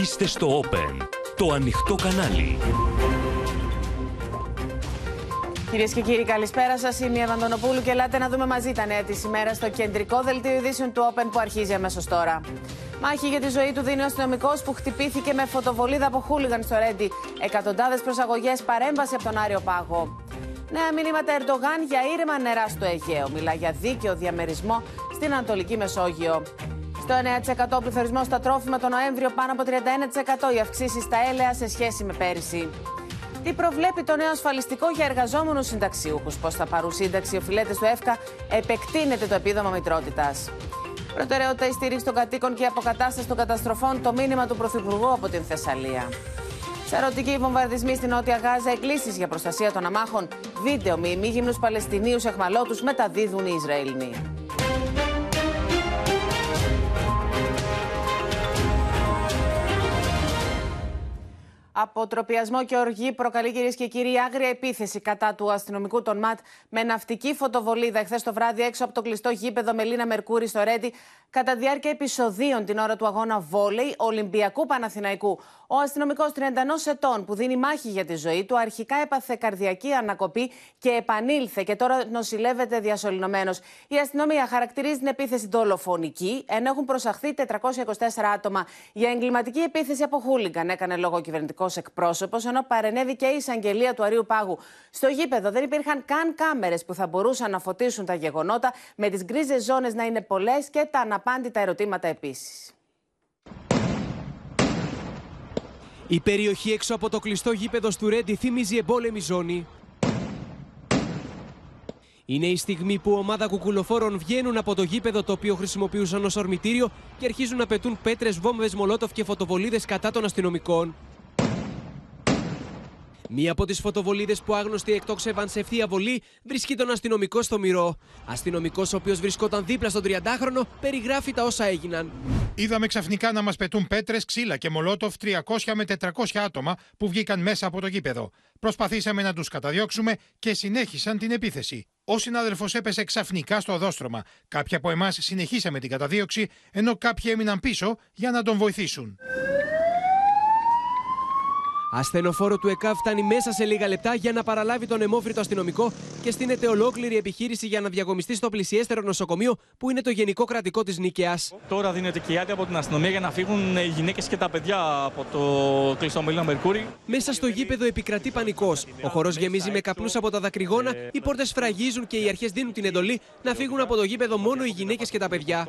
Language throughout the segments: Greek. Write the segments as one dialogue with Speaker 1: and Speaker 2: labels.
Speaker 1: Είστε στο Open, το ανοιχτό κανάλι.
Speaker 2: Κυρίες και κύριοι, καλησπέρα σας. Είμαι η Ευαντονοπούλου και ελάτε να δούμε μαζί τα νέα της ημέρας στο κεντρικό δελτίο ειδήσεων του Open που αρχίζει αμέσως τώρα. Μάχη για τη ζωή του δίνει ο αστυνομικός που χτυπήθηκε με φωτοβολίδα από χούλιγαν στο Ρέντι. Εκατοντάδες προσαγωγές, παρέμβαση από τον Άριο Πάγο. Νέα μηνύματα Ερντογάν για ήρεμα νερά στο Αιγαίο. Μιλά για δίκαιο διαμερισμό στην Ανατολική Μεσόγειο. Στο 9% πληθωρισμός στα τρόφιμα το Νοέμβριο πάνω από 31% οι αυξήσεις στα έλαια σε σχέση με πέρυσι. Τι προβλέπει το νέο ασφαλιστικό για εργαζόμενους συνταξιούχους, πώς θα πάρουν σύνταξη οι οφειλέτε του ΕΦΚΑ, επεκτείνεται το επίδομα μητρότητας. Προτεραιότητα η στήριξη των κατοίκων και η αποκατάσταση των καταστροφών, το μήνυμα του Πρωθυπουργού από την Θεσσαλία. Σαρωτικοί βομβαρδισμοί στην Νότια Γάζα, εκκλήσεις για προστασία των αμάχων, βίντεο με ημίγυμνους Παλαιστινίους εχμαλώτους μεταδίδουν οι Ισραηλοί. Αποτροπιασμό και οργή προκαλεί κυρίες και κύριοι άγρια επίθεση κατά του αστυνομικού των ΜΑΤ με ναυτική φωτοβολίδα εχθές το βράδυ έξω από το κλειστό γήπεδο Μελίνα Μερκούρη στο Ρέντι κατά διάρκεια επεισοδίων την ώρα του αγώνα βόλεϊ Ολυμπιακού Παναθηναϊκού. Ο αστυνομικός 31 ετών που δίνει μάχη για τη ζωή του αρχικά έπαθε καρδιακή ανακοπή και επανήλθε και τώρα νοσηλεύεται διασωληνωμένο. Η αστυνομία χαρακτηρίζει την επίθεση δολοφονική, ενώ έχουν προσαχθεί 424 άτομα για εγκληματική επίθεση από χούλιγκαν. Έκανε λόγο ο κυβερνητικός εκπρόσωπος, ενώ παρενέβη και η εισαγγελία του Αρίου Πάγου. Στο γήπεδο δεν υπήρχαν καν κάμερες που θα μπορούσαν να φωτίσουν τα γεγονότα, με τις γκρίζες ζώνες να είναι πολλές και τα αναπάντητα ερωτήματα επίσης.
Speaker 3: Η περιοχή έξω από το κλειστό γήπεδο του Ρέντι θυμίζει εμπόλεμη ζώνη. Είναι η στιγμή που ομάδα κουκουλοφόρων βγαίνουν από το γήπεδο το οποίο χρησιμοποιούσαν ως ορμητήριο και αρχίζουν να πετούν πέτρες, βόμβες, μολότοφ και φωτοβολίδες κατά των αστυνομικών. Μία από τις φωτοβολίδες που άγνωστοι εκτόξευαν σε ευθεία βολή βρίσκει τον αστυνομικό στο μυρό. Αστυνομικός, ο οποίος βρισκόταν δίπλα στον 30χρονο, περιγράφει τα όσα έγιναν.
Speaker 4: Είδαμε ξαφνικά να μας πετούν πέτρες, ξύλα και μολότοφ 300 με 400 άτομα που βγήκαν μέσα από το γήπεδο. Προσπαθήσαμε να τους καταδιώξουμε και συνέχισαν την επίθεση. Ο συνάδελφος έπεσε ξαφνικά στο οδόστρωμα. Κάποιοι από εμάς συνεχίσαμε την καταδίωξη, ενώ κάποιοι έμειναν πίσω για να τον βοηθήσουν.
Speaker 3: Ασθενοφόρο του ΕΚΑΒ φτάνει μέσα σε λίγα λεπτά για να παραλάβει τον αιμόφρητο αστυνομικό και στείνεται ολόκληρη επιχείρηση για να διαγωνιστεί στο πλησιέστερο νοσοκομείο που είναι το Γενικό Κρατικό της Νίκαιας.
Speaker 5: Τώρα δίνεται και άδεια από την αστυνομία για να φύγουν οι γυναίκες και τα παιδιά από το κλειστό Μελίνα Μερκούρι.
Speaker 3: Μέσα στο γήπεδο επικρατεί πανικός. Ο χορός γεμίζει με καπνούς από τα δακρυγόνα, οι πόρτες φραγίζουν και οι αρχές δίνουν την εντολή να φύγουν από το γήπεδο μόνο οι γυναίκες και τα παιδιά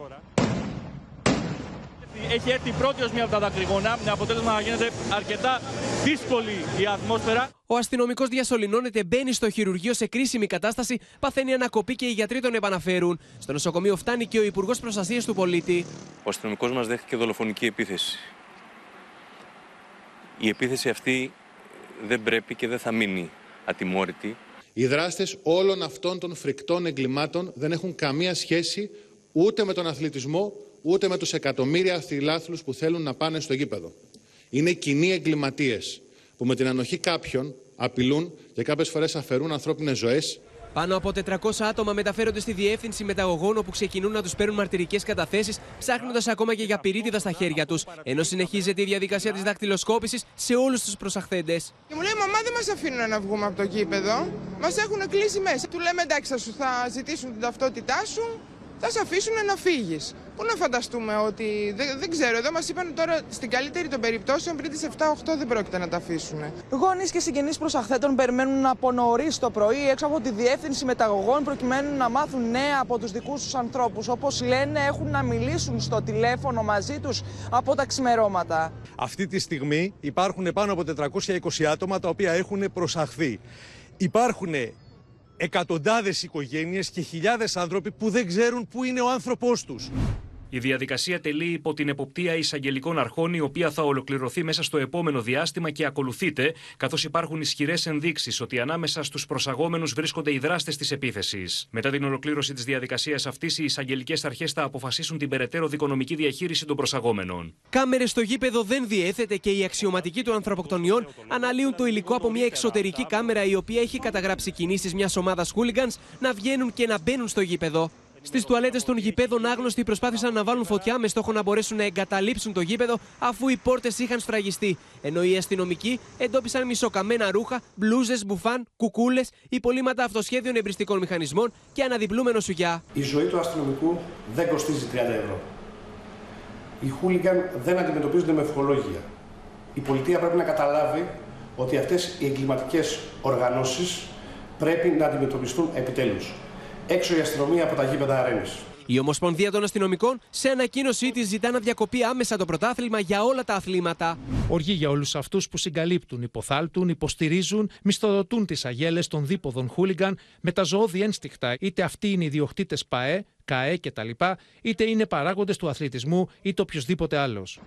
Speaker 5: έχει έρθει πρώτη ως μία από τα δακρυγόνα, με αποτέλεσμα να γίνεται αρκετά δύσκολη η ατμόσφαιρα.
Speaker 3: Ο αστυνομικός διασωληνώνεται, μπαίνει στο χειρουργείο σε κρίσιμη κατάσταση, παθαίνει ανακοπή και οι γιατροί τον επαναφέρουν. Στο νοσοκομείο φτάνει και ο Υπουργός Προστασίας του Πολίτη.
Speaker 6: Ο αστυνομικός μας δέχτηκε δολοφονική επίθεση. Η επίθεση αυτή δεν πρέπει και δεν θα μείνει ατιμόρυτη.
Speaker 7: Οι δράστες όλων αυτών των φρικτών εγκλημάτων δεν έχουν καμία σχέση ούτε με τον αθλητισμό, ούτε με τους εκατομμύρια θηλάθλους που θέλουν να πάνε στο γήπεδο. Είναι κοινοί εγκληματίες που με την ανοχή κάποιων απειλούν και κάποιες φορές αφαιρούν ανθρώπινες ζωές
Speaker 3: πάνω από 400 άτομα μεταφέρονται στη διεύθυνση μεταγωγών όπου ξεκινούν να τους παίρνουν μαρτυρικές καταθέσεις, ψάχνοντας ακόμα και για πυρίτιδα στα χέρια τους. Ενώ συνεχίζεται η διαδικασία της δακτυλοσκόπησης σε όλους τους προσαχθέντες.
Speaker 8: Και μου λέει: Μαμά, δεν μας αφήνουν να βγούμε από το γήπεδο. Μας έχουν κλείσει μέσα. Του λέμε: Εντάξει, θα, σου, θα ζητήσουν την ταυτότητά σου θα σε αφήσουν να φύγεις. Πού να φανταστούμε ότι. Δεν, δεν ξέρω, εδώ μας είπαν τώρα στην καλύτερη των περιπτώσεων πριν τις 7-8 δεν πρόκειται να τα αφήσουν.
Speaker 9: Γονείς και συγγενείς προσαχθέτων περιμένουν από νωρίς το πρωί έξω από τη διεύθυνση μεταγωγών προκειμένου να μάθουν νέα από τους δικούς τους ανθρώπους. Όπως λένε, έχουν να μιλήσουν στο τηλέφωνο μαζί τους από τα ξημερώματα.
Speaker 10: Αυτή τη στιγμή υπάρχουν πάνω από 420 άτομα τα οποία έχουν προσαχθεί. Υπάρχουν εκατοντάδες οικογένειες και χιλιάδες άνθρωποι που δεν ξέρουν πού είναι ο άνθρωπός τους.
Speaker 11: Η διαδικασία τελεί υπό την εποπτεία εισαγγελικών αρχών, η οποία θα ολοκληρωθεί μέσα στο επόμενο διάστημα και ακολουθείται, καθώς υπάρχουν ισχυρές ενδείξεις ότι ανάμεσα στους προσαγόμενους βρίσκονται οι δράστες της επίθεσης. Μετά την ολοκλήρωση της διαδικασίας αυτής, οι εισαγγελικές αρχές θα αποφασίσουν την περαιτέρω δικονομική διαχείριση των προσαγόμενων.
Speaker 3: Κάμερες στο γήπεδο δεν διέθετε και οι αξιωματικοί των ανθρωποκτονιών αναλύουν το υλικό από μια εξωτερική κάμερα η οποία έχει καταγράψει κινήσεις μιας ομάδας χούλιγκανς να βγαίνουν και να μπαίνουν στο γήπεδο. Στις τουαλέτες των γηπέδων άγνωστοι προσπάθησαν να βάλουν φωτιά με στόχο να μπορέσουν να εγκαταλείψουν το γήπεδο αφού οι πόρτες είχαν σφραγιστεί. Ενώ οι αστυνομικοί εντόπισαν μισοκαμμένα ρούχα, μπλούζες, μπουφάν, κουκούλες, υπολείμματα αυτοσχέδιων εμπριστικών μηχανισμών και αναδιπλούμενο σουγιά.
Speaker 12: Η ζωή του αστυνομικού δεν κοστίζει 30 ευρώ. Οι χούλιγκαν δεν αντιμετωπίζονται με ευχολόγια. Η πολιτεία πρέπει να καταλάβει ότι αυτές οι εγκληματικές οργανώσεις πρέπει να αντιμετωπιστούν επιτέλους. Έξω η αστυνομία από τα γήπεδα αρένης.
Speaker 3: Η Ομοσπονδία των Αστυνομικών σε ανακοίνωσή της ζητά να διακοπεί άμεσα το πρωτάθλημα για όλα τα αθλήματα.
Speaker 13: Οργή για όλους αυτούς που συγκαλύπτουν, υποθάλπτουν, υποστηρίζουν, μισθοδοτούν τις αγέλες των δίποδων χούλιγκαν με τα ζωώδη ένστιχτα, είτε αυτοί είναι ιδιοκτήτες ΠΑΕ, ΚΑΕ κτλ., είτε είναι παράγοντες του αθλητισμού, είτε οποιοδήποτε άλλος.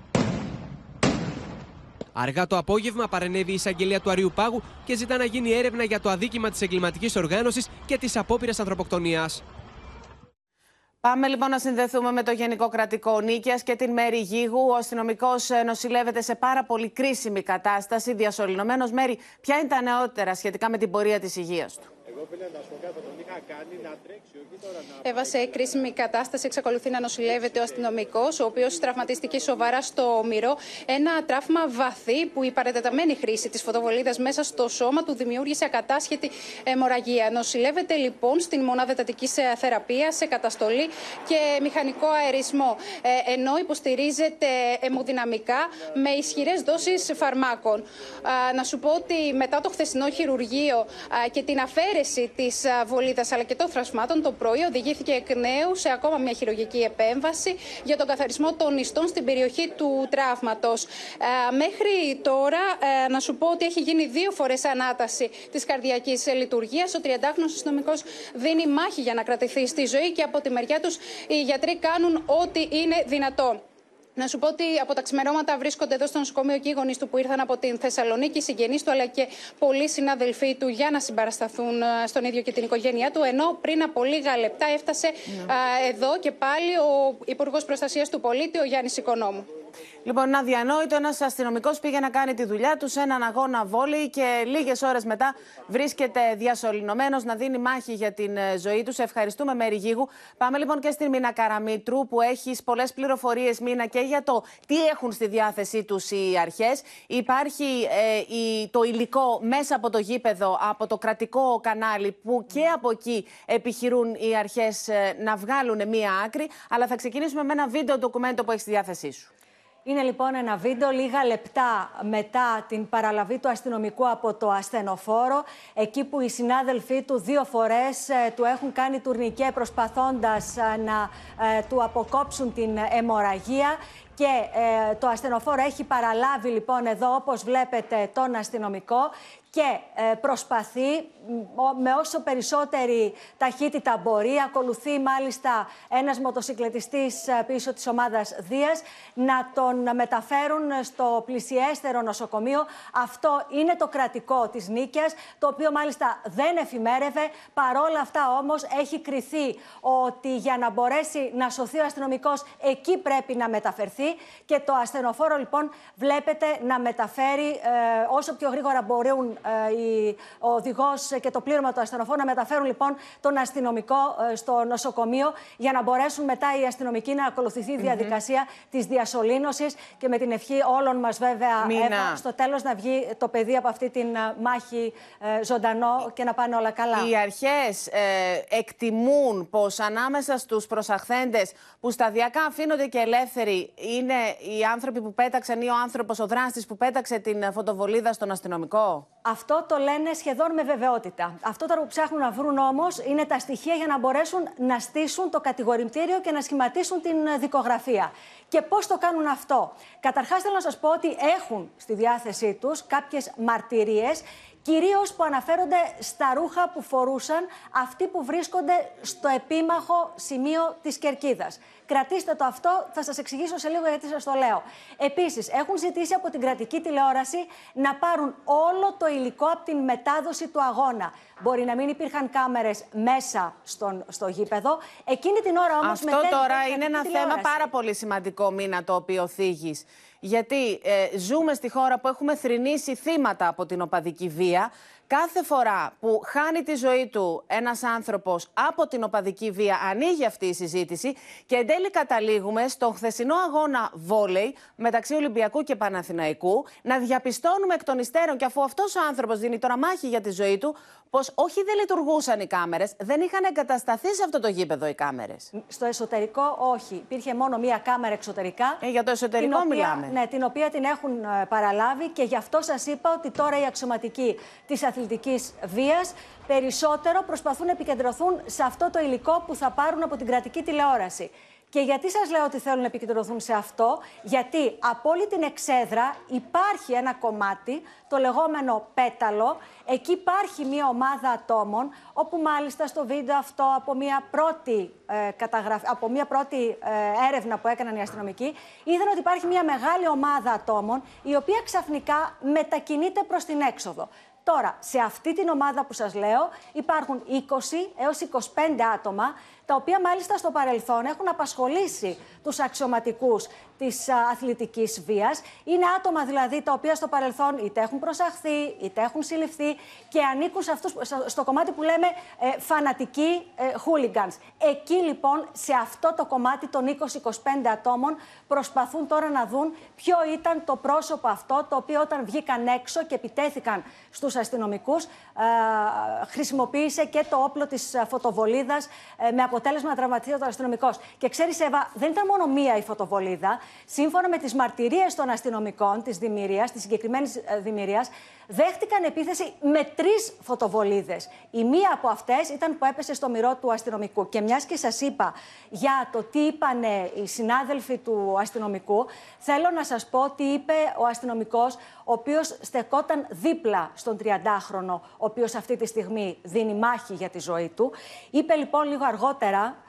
Speaker 3: Αργά το απόγευμα παρενέβη η εισαγγελία του Αριού Πάγου και ζητά να γίνει έρευνα για το αδίκημα της εγκληματικής οργάνωσης και της απόπειρας ανθρωποκτονίας.
Speaker 2: Πάμε λοιπόν να συνδεθούμε με το Γενικό Κρατικό Νίκαιας και την Μέρη Γίγου. Ο αστυνομικός νοσηλεύεται σε πάρα πολύ κρίσιμη κατάσταση, διασωληνωμένος. Μέρη, ποια είναι τα νεότερα σχετικά με την πορεία της υγείας του; Εγώ να σου τον είχα κάνει να τρέξει, όχι τώρα να.
Speaker 14: Έβα σε κρίσιμη κατάσταση, εξακολουθεί να νοσηλεύεται ο αστυνομικός, ο οποίος τραυματίστηκε σοβαρά στο μυρό. Ένα τραύμα βαθύ που η παρετεταμένη χρήση της φωτοβολίδας μέσα στο σώμα του δημιούργησε ακατάσχετη αιμορραγία. Νοσηλεύεται λοιπόν στην μονάδα εντατική θεραπείας σε καταστολή και μηχανικό αερισμό. Ε, ενώ υποστηρίζεται αιμοδυναμικά με ισχυρές δόσεις φαρμάκων. Να σου πω ότι μετά το χθεσινό χειρουργείο και την αφαίρεση της βολίδας αλλά και των θρασμάτων το πρωί οδηγήθηκε εκ νέου σε ακόμα μια χειρουργική επέμβαση για τον καθαρισμό των ιστών στην περιοχή του τραύματος. Μέχρι τώρα, να σου πω ότι έχει γίνει δύο φορές ανάταση της καρδιακής λειτουργίας. Ο 30χρονο αστυνομικός δίνει μάχη για να κρατηθεί στη ζωή και από τη μεριά τους οι γιατροί κάνουν ό,τι είναι δυνατό. Να σου πω ότι από τα ξημερώματα βρίσκονται εδώ στο νοσοκομείο και οι γονείς του που ήρθαν από την Θεσσαλονίκη, οι συγγενείς του αλλά και πολλοί συναδελφοί του για να συμπαρασταθούν ε, στον ίδιο και την οικογένειά του. Ενώ πριν από λίγα λεπτά έφτασε ναι. εδώ και πάλι ο Υπουργός Προστασίας του Πολίτη, ο Γιάννης Οικονόμου.
Speaker 2: Λοιπόν, ένα διανόητο, ένας αστυνομικός πήγε να κάνει τη δουλειά του σε έναν αγώνα βόλεϊ και λίγες ώρες μετά βρίσκεται διασωληνωμένος να δίνει μάχη για την ε, ζωή τους. ευχαριστούμε, Μέρη Γίγου. Πάμε λοιπόν και στην Μίνα Καραμίτρου, που έχει πολλές πληροφορίες, Μίνα, και για το τι έχουν στη διάθεσή τους οι αρχές. Υπάρχει ε, το υλικό μέσα από το γήπεδο, από το κρατικό κανάλι, που και από εκεί επιχειρούν οι αρχές ε, να βγάλουν μία άκρη. Αλλά θα ξεκινήσουμε με ένα βίντεο ντοκουμέντο που έχει στη διάθεσή σου.
Speaker 15: Είναι λοιπόν ένα βίντεο λίγα λεπτά μετά την παραλαβή του αστυνομικού από το ασθενοφόρο, εκεί που οι συνάδελφοί του δύο φορές ε, του έχουν κάνει τουρνικέ προσπαθώντας ε, να ε, του αποκόψουν την αιμορραγία και το ασθενοφόρο έχει παραλάβει λοιπόν εδώ όπως βλέπετε τον αστυνομικό και ε, προσπαθεί με όσο περισσότερη ταχύτητα μπορεί, ακολουθεί μάλιστα ένας μοτοσυκλετιστής ε, πίσω της ομάδας Δίας, να τον μεταφέρουν στο πλησιέστερο νοσοκομείο. Αυτό είναι το κρατικό της Νίκαιας, το οποίο μάλιστα δεν εφημέρευε. Παρόλα αυτά όμως έχει κριθεί ότι για να μπορέσει να σωθεί ο αστυνομικός εκεί πρέπει να μεταφερθεί και το ασθενοφόρο λοιπόν βλέπετε να μεταφέρει ε, όσο πιο γρήγορα μπορούν ε, ο οδηγός και το πλήρωμα του ασθενοφόρου να μεταφέρουν λοιπόν τον αστυνομικό ε, στο νοσοκομείο για να μπορέσουν μετά οι αστυνομικοί να ακολουθηθεί η διαδικασία mm-hmm. της διασωλήνωσης και με την ευχή όλων μας, βέβαια, στο τέλος να βγει το παιδί από αυτή την ε, μάχη ζωντανό και να πάνε όλα καλά.
Speaker 2: Οι αρχές ε, εκτιμούν πως ανάμεσα στους προσαχθέντες που σταδιακά αφήνονται και ελεύθεροι είναι οι άνθρωποι που πέταξαν ή ο άνθρωπος, ο δράστης που πέταξε την φωτοβολίδα στον αστυνομικό;
Speaker 15: Αυτό το λένε σχεδόν με βεβαιότητα. Αυτό τώρα που ψάχνουν να βρουν όμως είναι τα στοιχεία για να μπορέσουν να στήσουν το κατηγορητήριο και να σχηματίσουν την δικογραφία. Και πώς το κάνουν αυτό; Καταρχάς, θέλω να σας πω ότι έχουν στη διάθεσή τους κάποιες μαρτυρίες κυρίως που αναφέρονται στα ρούχα που φορούσαν αυτοί που βρίσκονται στο επίμαχο σημείο της κερκίδας. Κρατήστε το αυτό, θα σας εξηγήσω σε λίγο γιατί σας το λέω. Επίσης, έχουν ζητήσει από την κρατική τηλεόραση να πάρουν όλο το υλικό από την μετάδοση του αγώνα. Μπορεί να μην υπήρχαν κάμερες μέσα στον, στο γήπεδο. Εκείνη την ώρα όμως.
Speaker 2: Αυτό τώρα είναι ένα θέμα πάρα πολύ σημαντικό, μήνα το οποίο θίγεις. Γιατί ε, ζούμε στη χώρα που έχουμε θρυνήσει θύματα από την οπαδική βία Κάθε φορά που χάνει τη ζωή του ένας άνθρωπος από την οπαδική βία, ανοίγει αυτή η συζήτηση και εν τέλει καταλήγουμε στον χθεσινό αγώνα βόλεϊ μεταξύ Ολυμπιακού και Παναθηναϊκού να διαπιστώνουμε εκ των υστέρων και αφού αυτός ο άνθρωπος δίνει τώρα μάχη για τη ζωή του, πως όχι δεν λειτουργούσαν οι κάμερες, δεν είχαν εγκατασταθεί σε αυτό το γήπεδο οι κάμερες.
Speaker 15: Στο εσωτερικό, όχι. Υπήρχε μόνο μία κάμερα εξωτερικά.
Speaker 2: Ε, για το εσωτερικό
Speaker 15: την οποία,
Speaker 2: μιλάμε.
Speaker 15: Ναι, την οποία την έχουν ε, παραλάβει και γι' αυτό σας είπα ότι τώρα οι αξιωματικοί της αθλητικής βίας περισσότερο προσπαθούν να επικεντρωθούν σε αυτό το υλικό που θα πάρουν από την κρατική τηλεόραση. Και γιατί σας λέω ότι θέλουν να επικεντρωθούν σε αυτό, γιατί από όλη την εξέδρα υπάρχει ένα κομμάτι, το λεγόμενο πέταλο. Εκεί υπάρχει μια ομάδα ατόμων, όπου μάλιστα στο βίντεο αυτό από μια πρώτη, ε, καταγραφ... από μια πρώτη ε, έρευνα που έκαναν οι αστυνομικοί, είδαν ότι υπάρχει μια μεγάλη ομάδα ατόμων, η οποία ξαφνικά μετακινείται προς την έξοδο. Τώρα, σε αυτή την ομάδα που σας λέω υπάρχουν 20 έως 25 άτομα τα οποία μάλιστα στο παρελθόν έχουν απασχολήσει τους αξιωματικούς της α, αθλητικής βίας. Είναι άτομα δηλαδή τα οποία στο παρελθόν είτε έχουν προσαχθεί, είτε έχουν συλληφθεί και ανήκουν σε αυτούς, στο κομμάτι που λέμε ε, φανατικοί ε, hooligans. Εκεί λοιπόν σε αυτό το κομμάτι των 20-25 ατόμων προσπαθούν τώρα να δουν ποιο ήταν το πρόσωπο αυτό το οποίο όταν βγήκαν έξω και επιτέθηκαν στους αστυνομικούς ε, χρησιμοποίησε και το όπλο της φωτοβολίδας ε, με αποτέλεσμα να τραυματίσει ο αστυνομικός. Και ξέρεις, Εύα, δεν ήταν μόνο μία η φωτοβολίδα. Σύμφωνα με τις μαρτυρίες των αστυνομικών της δημιουργίας, της συγκεκριμένης δημιουργίας, δέχτηκαν επίθεση με τρεις φωτοβολίδες. Η μία από αυτές ήταν που έπεσε στο μυρό του αστυνομικού. Και μιας και σας είπα για το τι είπαν οι συνάδελφοι του αστυνομικού, θέλω να σας πω τι είπε ο αστυνομικός, ο οποίος στεκόταν δίπλα στον 30χρονο, ο οποίος αυτή τη στιγμή δίνει μάχη για τη ζωή του. Είπε λοιπόν λίγο αργότερα ε,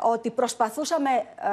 Speaker 15: ότι προσπαθούσαμε,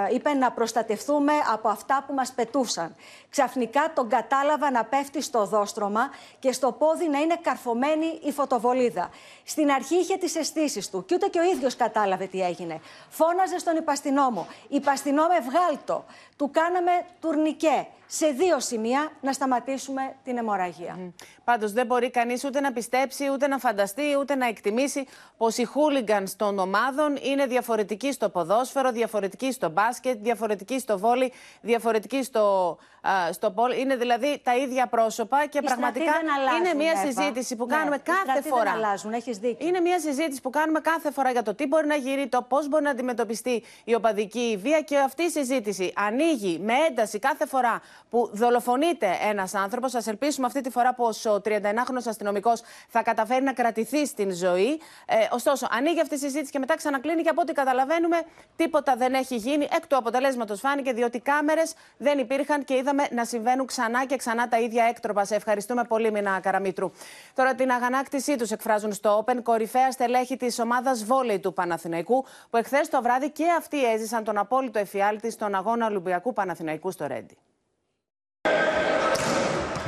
Speaker 15: ε, είπε, να προστατευτούμε από αυτά που μας πετούσαν. Ξαφνικά τον κατάλαβα να πέφτει στο δόστρωμα και στο πόδι να είναι καρφωμένη η φωτοβολίδα. Στην αρχή είχε τις αισθήσεις του και ούτε και ο ίδιος κατάλαβε τι έγινε. Φώναζε στον υπαστηνόμο. Υπαστηνόμε βγάλτο. Του κάναμε τουρνικέ σε δύο σημεία να σταματήσουμε την αιμορραγία. Mm.
Speaker 2: Πάντως δεν μπορεί κανείς ούτε να πιστέψει, ούτε να φανταστεί, ούτε να εκτιμήσει πως οι χούλιγκανς των ομάδων είναι διαφορετικοί στο ποδόσφαιρο, διαφορετικοί στο μπάσκετ, διαφορετικοί στο βόλι, διαφορετικοί στο, α, στο πόλ. Είναι δηλαδή τα ίδια πρόσωπα και
Speaker 15: Οι
Speaker 2: πραγματικά
Speaker 15: στρατοί δεν αλλάζουν,
Speaker 2: είναι μια
Speaker 15: Εύα.
Speaker 2: συζήτηση που
Speaker 15: Ναι,
Speaker 2: κάνουμε
Speaker 15: οι
Speaker 2: κάθε
Speaker 15: στρατοί
Speaker 2: φορά.
Speaker 15: Δεν αλλάζουν, έχεις δίκιο.
Speaker 2: Είναι μια συζήτηση που κάνουμε κάθε φορά για το τι μπορεί να γυρίσει, το πώς μπορεί να αντιμετωπιστεί η οπαδική βία και αυτή η συζήτηση ανοίγει με ένταση κάθε φορά που δολοφονείται ένας άνθρωπος. Α ελπίσουμε αυτή τη φορά πως ο 39χρονο αστυνομικός θα καταφέρει να κρατηθεί στην ζωή. Ε, ωστόσο, ανοίγει αυτή η συζήτηση και μετά ξανακλίνει και από ό,τι καταλαβαίνουμε, τίποτα δεν έχει γίνει. Εκ του αποτελέσματος φάνηκε διότι κάμερες δεν υπήρχαν και είδαμε να συμβαίνουν ξανά και ξανά τα ίδια έκτροπα. Σε ευχαριστούμε πολύ, Μινά Καραμίτρου. Τώρα την αγανάκτησή τους εκφράζουν στο Open κορυφαία στελέχη της ομάδας βόλεϊ του Παναθηναϊκού, που εχθές το βράδυ και αυτοί έζησαν τον απόλυτο εφιάλτη στον αγώνα Ολυμπιακού Παναθηναϊκού στο Ρέντι.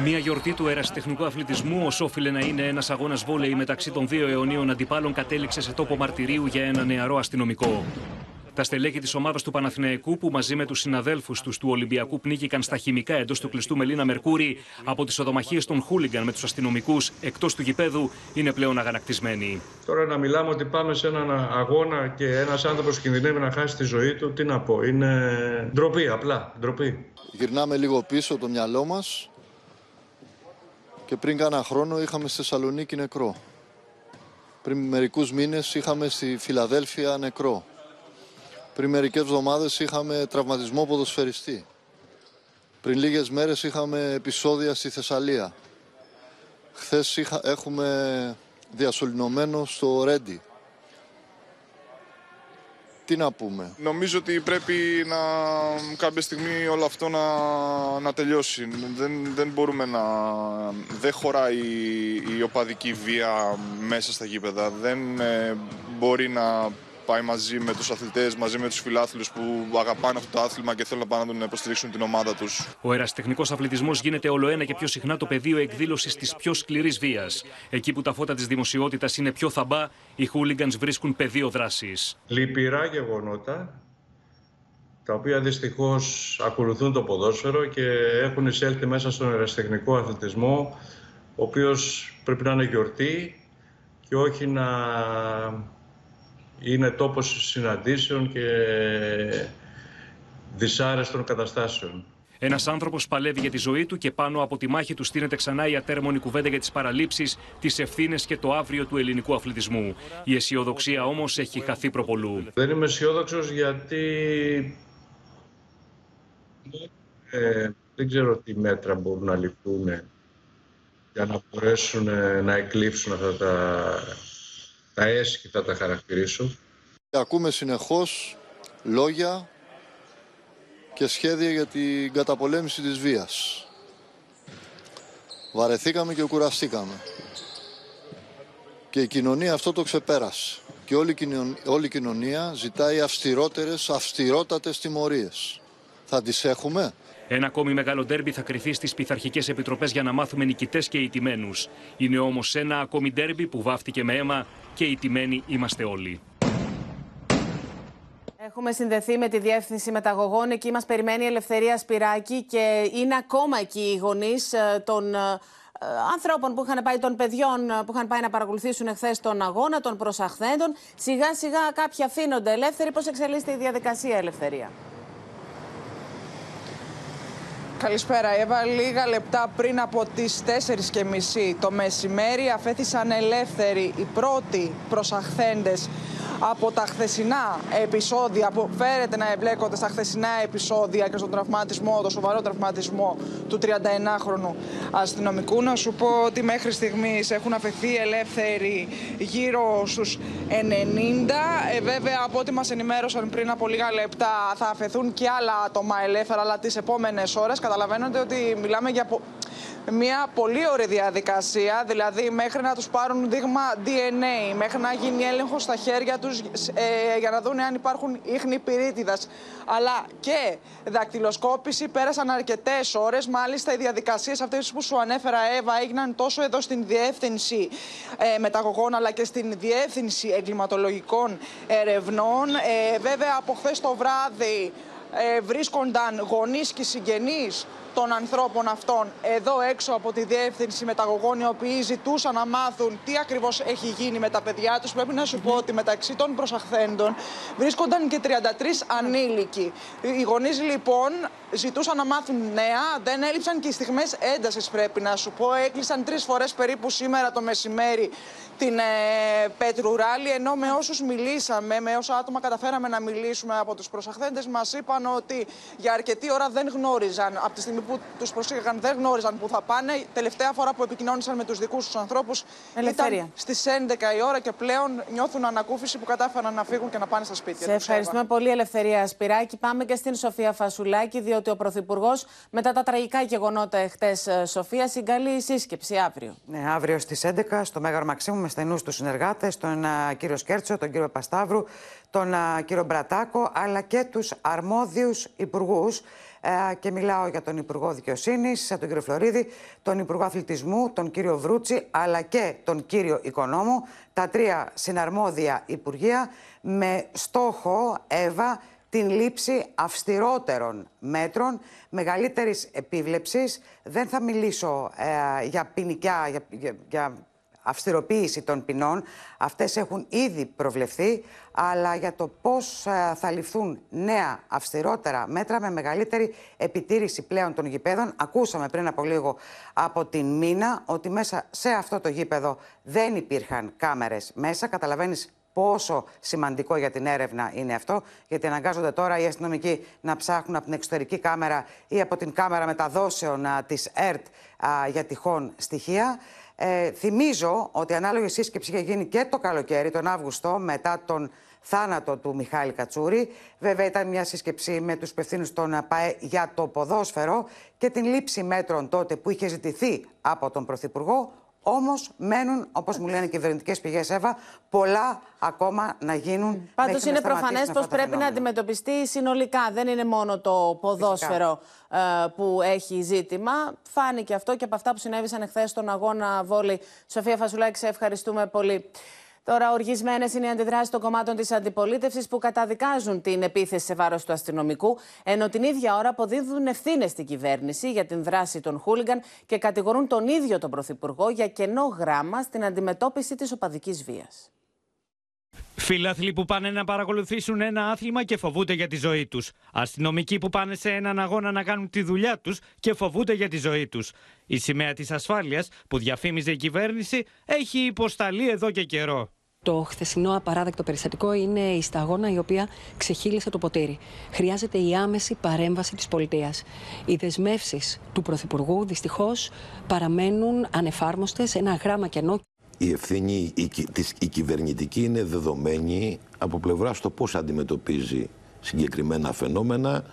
Speaker 11: Μια γιορτή του ερασιτεχνικού αθλητισμού, ω όφιλε να είναι ένας αγώνας βόλεϊ μεταξύ των δύο αιωνίων αντιπάλων, κατέληξε σε τόπο μαρτυρίου για ένα νεαρό αστυνομικό. Τα στελέχη της ομάδας του Παναθηναϊκού, που μαζί με τους συναδέλφους τους του Ολυμπιακού πνίγηκαν στα χημικά εντός του κλειστού Μελίνα Μερκούρη από τις οδομαχίες των Χούλιγκαν με τους αστυνομικούς εκτός του γηπέδου, είναι πλέον αγανακτισμένοι.
Speaker 16: Τώρα να μιλάμε ότι πάμε σε έναν αγώνα και ένας άνθρωπος κινδυνεύει να χάσει τη ζωή του, τι να πω, είναι ντροπή, απλά ντροπή.
Speaker 17: Γυρνάμε λίγο πίσω το μυαλό μας και πριν κάνα χρόνο είχαμε στη Θεσσαλονίκη νεκρό. Πριν μερικούς μήνες είχαμε στη Φιλαδέλφια νεκρό. Πριν μερικές εβδομάδες είχαμε τραυματισμό ποδοσφαιριστή. Πριν λίγες μέρες είχαμε επεισόδια στη Θεσσαλία. Χθες είχα, έχουμε διασωληνωμένο στο Ρέντι. Τι να πούμε;
Speaker 18: Νομίζω ότι πρέπει να κάποια στιγμή όλο αυτό να, να τελειώσει. Δεν, δεν μπορούμε να... Δεν χωράει η οπαδική βία μέσα στα γήπεδα. Δεν ε, μπορεί να πάει μαζί με τους αθλητές, μαζί με τους φιλάθλους που αγαπάνε αυτό το άθλημα και θέλουν να πάνε να υποστηρίξουν την ομάδα τους.
Speaker 11: Ο ερασιτεχνικός αθλητισμός γίνεται όλο ένα και πιο συχνά το πεδίο εκδήλωσης της πιο σκληρής βίας. Εκεί που τα φώτα της δημοσιότητας είναι πιο θαμπά, οι χούλιγκανς βρίσκουν πεδίο δράσης.
Speaker 16: Λυπηρά γεγονότα, τα οποία δυστυχώς ακολουθούν το ποδόσφαιρο και έχουν εισέλθει μέσα στον ερασιτεχνικό αθλητισμό ο οποίος πρέπει να είναι γιορτή και όχι να είναι τόπος συναντήσεων και δυσάρεστων καταστάσεων.
Speaker 11: Ένας άνθρωπος παλεύει για τη ζωή του και πάνω από τη μάχη του στείνεται ξανά η ατέρμονη κουβέντα για τις παραλήψεις, τις ευθύνες και το αύριο του ελληνικού αθλητισμού. Η αισιοδοξία όμως έχει χαθεί προπολού.
Speaker 16: Δεν είμαι αισιόδοξος γιατί ε, δεν ξέρω τι μέτρα μπορούν να ληφθούν για να μπορέσουν να εκλείψουν αυτά τα, τα έσχη, θα τα χαρακτηρίσω.
Speaker 17: Ακούμε συνεχώς λόγια και σχέδια για την καταπολέμηση της βίας. Βαρεθήκαμε και κουραστήκαμε. Και η κοινωνία αυτό το ξεπέρασε. Και όλη, όλη η κοινωνία ζητάει αυστηρότερες, αυστηρότατες τιμωρίες. Θα τις έχουμε;
Speaker 11: Ένα ακόμη μεγάλο ντέρμπι θα κρυφεί στις πειθαρχικές επιτροπές για να μάθουμε νικητές και ηττημένους. Είναι όμως ένα ακόμη ντέρμπι που βάφτηκε με αίμα και ηττημένοι είμαστε όλοι.
Speaker 2: Έχουμε συνδεθεί με τη Διεύθυνση Μεταγωγών. Εκεί μας περιμένει η Ελευθερία Σπυράκη και είναι ακόμα εκεί οι γονείς ε, των ε, ανθρώπων που είχαν πάει, των παιδιών ε, που είχαν πάει να παρακολουθήσουν εχθές τον αγώνα, των προσαχθέντων. Σιγά σιγά κάποιοι αφήνονται ελεύθεροι. Πώς εξελίσσεται η διαδικασία, Ελευθερία;
Speaker 9: Καλησπέρα, Εύα. Λίγα λεπτά πριν από τις 4.30 το μεσημέρι αφέθησαν ελεύθεροι οι πρώτοι προσαχθέντες από τα χθεσινά επεισόδια που φέρεται να εμπλέκονται στα χθεσινά επεισόδια και στον τραυματισμό, το σοβαρό τραυματισμό του 31χρονου αστυνομικού. Να σου πω ότι μέχρι στιγμής έχουν αφαιθεί ελεύθεροι γύρω στους 90. Ε, βέβαια, από ό,τι μας ενημέρωσαν πριν από λίγα λεπτά, θα αφαιθούν και άλλα άτομα ελεύθερα, αλλά τις επόμενες ώρες καταλαβαίνετε ότι μιλάμε για μια πολύ ωραία διαδικασία, δηλαδή μέχρι να τους πάρουν δείγμα DNA, μέχρι να γίνει έλεγχο στα χέρια τους ε, για να δουν αν υπάρχουν ίχνη πυρίτιδας, αλλά και δακτυλοσκόπηση. Πέρασαν αρκετές ώρες, μάλιστα οι διαδικασίες αυτές που σου ανέφερα Εύα έγιναν τόσο εδώ στην Διεύθυνση ε, Μεταγωγών αλλά και στην Διεύθυνση Εγκληματολογικών Ερευνών. Ε, βέβαια από χθες το βράδυ ε, βρίσκονταν γονείς και συγγενείς των ανθρώπων αυτών εδώ έξω από τη διεύθυνση μεταγωγών οι οποίοι ζητούσαν να μάθουν τι ακριβώς έχει γίνει με τα παιδιά τους. Πρέπει να σου πω ότι μεταξύ των προσαχθέντων βρίσκονταν και 33 ανήλικοι. Οι γονείς λοιπόν ζητούσαν να μάθουν νέα, δεν έλειψαν και οι στιγμές έντασης πρέπει να σου πω. Έκλεισαν τρεις φορές περίπου σήμερα το μεσημέρι την ε, Πέτρου Ράλη, ενώ με όσους μιλήσαμε, με όσα άτομα καταφέραμε να μιλήσουμε από τους προσαχθέντες, μας είπαν ότι για αρκετή ώρα δεν γνώριζαν από τη στιγμή που τους προσήγαγαν δεν γνώριζαν που θα πάνε. Τελευταία φορά που επικοινώνησαν με τους δικούς τους ανθρώπους ήταν στις 11 η ώρα και πλέον νιώθουν ανακούφιση που κατάφεραν να φύγουν και να πάνε στα σπίτια.
Speaker 2: Σε ευχαριστούμε πολύ, Ελευθερία Σπυράκη. Πάμε και στην Σοφία Φασουλάκη, διότι ο Πρωθυπουργός μετά τα τραγικά γεγονότα εχθές, ε, Σοφία, συγκαλεί σύσκεψη αύριο.
Speaker 19: Ναι, αύριο στις 11 στο Μέγαρο Μαξίμου με στενού τους συνεργάτες, τον uh, κύριο Σκέρτσο, τον κύριο Πασταύρου, τον uh, κύριο Μπρατάκο, αλλά και τους αρμόδιους υπουργούς. Ε, και μιλάω για τον Υπουργό Δικαιοσύνης, τον κύριο Φλωρίδη, τον Υπουργό Αθλητισμού, τον κύριο Βρούτσι, αλλά και τον κύριο Οικονόμου, τα τρία συναρμόδια Υπουργεία, με στόχο, Εύα, την λήψη αυστηρότερων μέτρων, μεγαλύτερης επίβλεψης. Δεν θα μιλήσω ε, για ποινικά, για, για αυστηροποίηση των ποινών. Αυτές έχουν ήδη προβλεφθεί, αλλά για το πώς ε, θα ληφθούν νέα αυστηρότερα μέτρα με μεγαλύτερη επιτήρηση πλέον των γηπέδων. Ακούσαμε πριν από λίγο από την Μίνα ότι μέσα σε αυτό το γήπεδο δεν υπήρχαν κάμερες μέσα. Καταλαβαίνεις πόσο σημαντικό για την έρευνα είναι αυτό, γιατί αναγκάζονται τώρα οι αστυνομικοί να ψάχνουν από την εξωτερική κάμερα ή από την κάμερα μεταδόσεων α, της ΕΡΤ για τυχόν στοιχεία. Ε, θυμίζω ότι ανάλογη σύσκεψη είχε γίνει και το καλοκαίρι, τον Αύγουστο, μετά τον θάνατο του Μιχάλη Κατσούρη. Βέβαια, ήταν μια σύσκεψη με τους υπευθύνους των ΠΑΕ για το ποδόσφαιρο και την λήψη μέτρων τότε που είχε ζητηθεί από τον Πρωθυπουργό. Όμως μένουν, όπως μου λένε οι κυβερνητικές πηγές, Εύα, πολλά ακόμα να γίνουν.
Speaker 2: Πάντως είναι προφανές πως πρέπει να αντιμετωπιστεί συνολικά. Δεν είναι μόνο το ποδόσφαιρο ε, που έχει ζήτημα. Φάνηκε αυτό και από αυτά που συνέβησαν εχθές στον αγώνα βόλη. Σοφία Φασουλάκη, σε ευχαριστούμε πολύ. Τώρα, οργισμένες είναι οι αντιδράσεις των κομμάτων της αντιπολίτευσης που καταδικάζουν την επίθεση σε βάρος του αστυνομικού, ενώ την ίδια ώρα αποδίδουν ευθύνες στην κυβέρνηση για την δράση των Χούλιγκαν και κατηγορούν τον ίδιο τον Πρωθυπουργό για κενό γράμμα στην αντιμετώπιση της οπαδικής βίας.
Speaker 20: Φίλαθλοι που πάνε να παρακολουθήσουν ένα άθλημα και φοβούνται για τη ζωή τους. Αστυνομικοί που πάνε σε έναν αγώνα να κάνουν τη δουλειά τους και φοβούνται για τη ζωή τους. Η σημαία της ασφάλειας που διαφήμιζε η κυβέρνηση έχει υποσταλεί εδώ και καιρό.
Speaker 21: Το χθεσινό απαράδεκτο περιστατικό είναι η σταγόνα η οποία ξεχύλισε το ποτήρι. Χρειάζεται η άμεση παρέμβαση της πολιτείας. Οι δεσμεύσεις του Πρωθυπουργού δυστυχώς παραμένουν ανεφάρμοστες, ένα γράμμα κενό
Speaker 22: η ευθύνη η, της, η κυβερνητική είναι δεδομένη από πλευράς στο πώς αντιμετωπίζει συγκεκριμένα φαινόμενα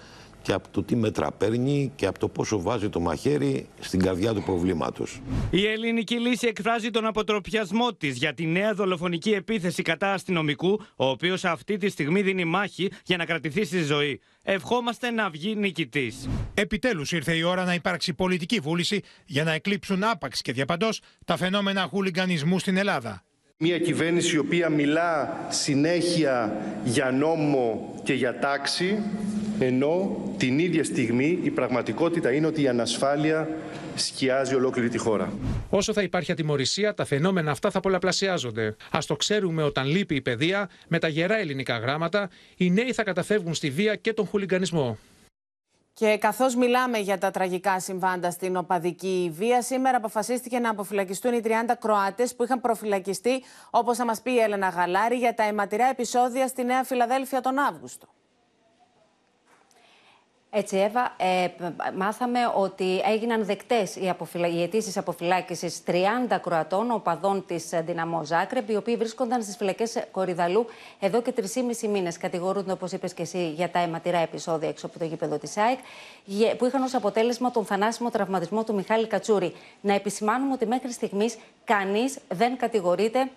Speaker 22: και από το τι μέτρα παίρνει και από το πόσο βάζει το μαχαίρι στην καρδιά του προβλήματος.
Speaker 20: Η ελληνική λύση εκφράζει τον αποτροπιασμό της για τη νέα δολοφονική επίθεση κατά αστυνομικού, ο οποίος αυτή τη στιγμή δίνει μάχη για να κρατηθεί στη ζωή. Ευχόμαστε να βγει νικητής.
Speaker 4: Επιτέλους ήρθε η ώρα να υπάρξει πολιτική βούληση για να εκλείψουν άπαξ και διαπαντός τα φαινόμενα χούλιγκανισμού στην Ελλάδα.
Speaker 12: Μια κυβέρνηση η οποία μιλά συνέχεια για νόμο και για τάξη, ενώ την ίδια στιγμή η πραγματικότητα είναι ότι η ανασφάλεια σκιάζει ολόκληρη τη χώρα.
Speaker 13: Όσο θα υπάρχει ατιμορρησία, τα φαινόμενα αυτά θα πολλαπλασιάζονται. Α το ξέρουμε όταν λείπει η παιδεία, με τα γερά ελληνικά γράμματα, οι νέοι θα καταφεύγουν στη βία και τον χουλιγκανισμό.
Speaker 2: Και καθώς μιλάμε για τα τραγικά συμβάντα στην οπαδική βία, σήμερα αποφασίστηκε να αποφυλακιστούν οι 30 Κροάτες που είχαν προφυλακιστεί, όπως θα μας πει η Έλενα Γαλάρη, για τα αιματηρά επεισόδια στη Νέα Φιλαδέλφια τον Αύγουστο.
Speaker 23: Έτσι, Εύα, ε, μάθαμε ότι έγιναν δεκτές οι, αποφυλα... οι αιτήσεις αποφυλάκησης 30 Κροατών, οπαδών της Δυναμό Ζάκρεπ, οι οποίοι βρίσκονταν στις φυλακές Κορυδαλού εδώ και 3,5 μήνες. Κατηγορούνται, όπως είπες και εσύ, για τα αιματηρά επεισόδια έξω από το γήπεδο της ΑΕΚ, που είχαν ως αποτέλεσμα τον θανάσιμο τραυματισμό του Μιχάλη Κατσούρη. Να επισημάνουμε ότι μέχρι στιγμής κανείς δεν κατηγορείται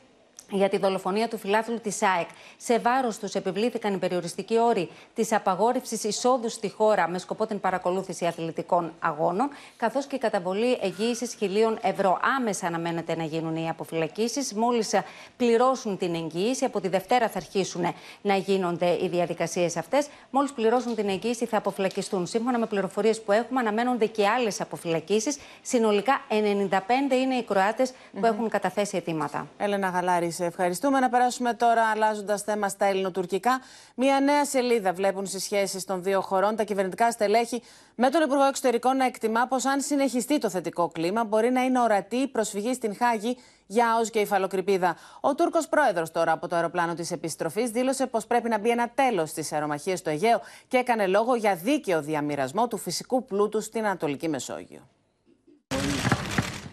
Speaker 23: για τη δολοφονία του φιλάθλου της ΑΕΚ. Σε βάρος τους επιβλήθηκαν οι περιοριστικοί όροι της απαγόρευσης εισόδου στη χώρα με σκοπό την παρακολούθηση αθλητικών αγώνων, καθώς και η καταβολή εγγύησης χιλίων ευρώ. Άμεσα αναμένεται να γίνουν οι αποφυλακίσεις. Μόλις πληρώσουν την εγγύηση, από τη Δευτέρα θα αρχίσουν να γίνονται οι διαδικασίες αυτές. Μόλις πληρώσουν την εγγύηση, θα αποφυλακιστούν. Σύμφωνα με πληροφορίες που έχουμε, αναμένονται και άλλες αποφυλακίσεις. Συνολικά 95 είναι οι Κροάτες που έχουν καταθέσει αιτήματα.
Speaker 2: Έλενα Γαλάρης, ευχαριστούμε. Να περάσουμε τώρα, αλλάζοντας θέμα στα ελληνοτουρκικά. Μία νέα σελίδα βλέπουν στις σχέσεις των δύο χωρών τα κυβερνητικά στελέχη με τον Υπουργό Εξωτερικών να εκτιμά πως αν συνεχιστεί το θετικό κλίμα, μπορεί να είναι ορατή η προσφυγή στην Χάγη για ΑΟΣ και υφαλοκρηπίδα. Ο Τούρκος πρόεδρος τώρα από το αεροπλάνο της επιστροφής δήλωσε πως πρέπει να μπει ένα τέλος στις αερομαχίες στο Αιγαίο και έκανε λόγο για δίκαιο διαμοιρασμό του φυσικού πλούτου στην Ανατολική Μεσόγειο.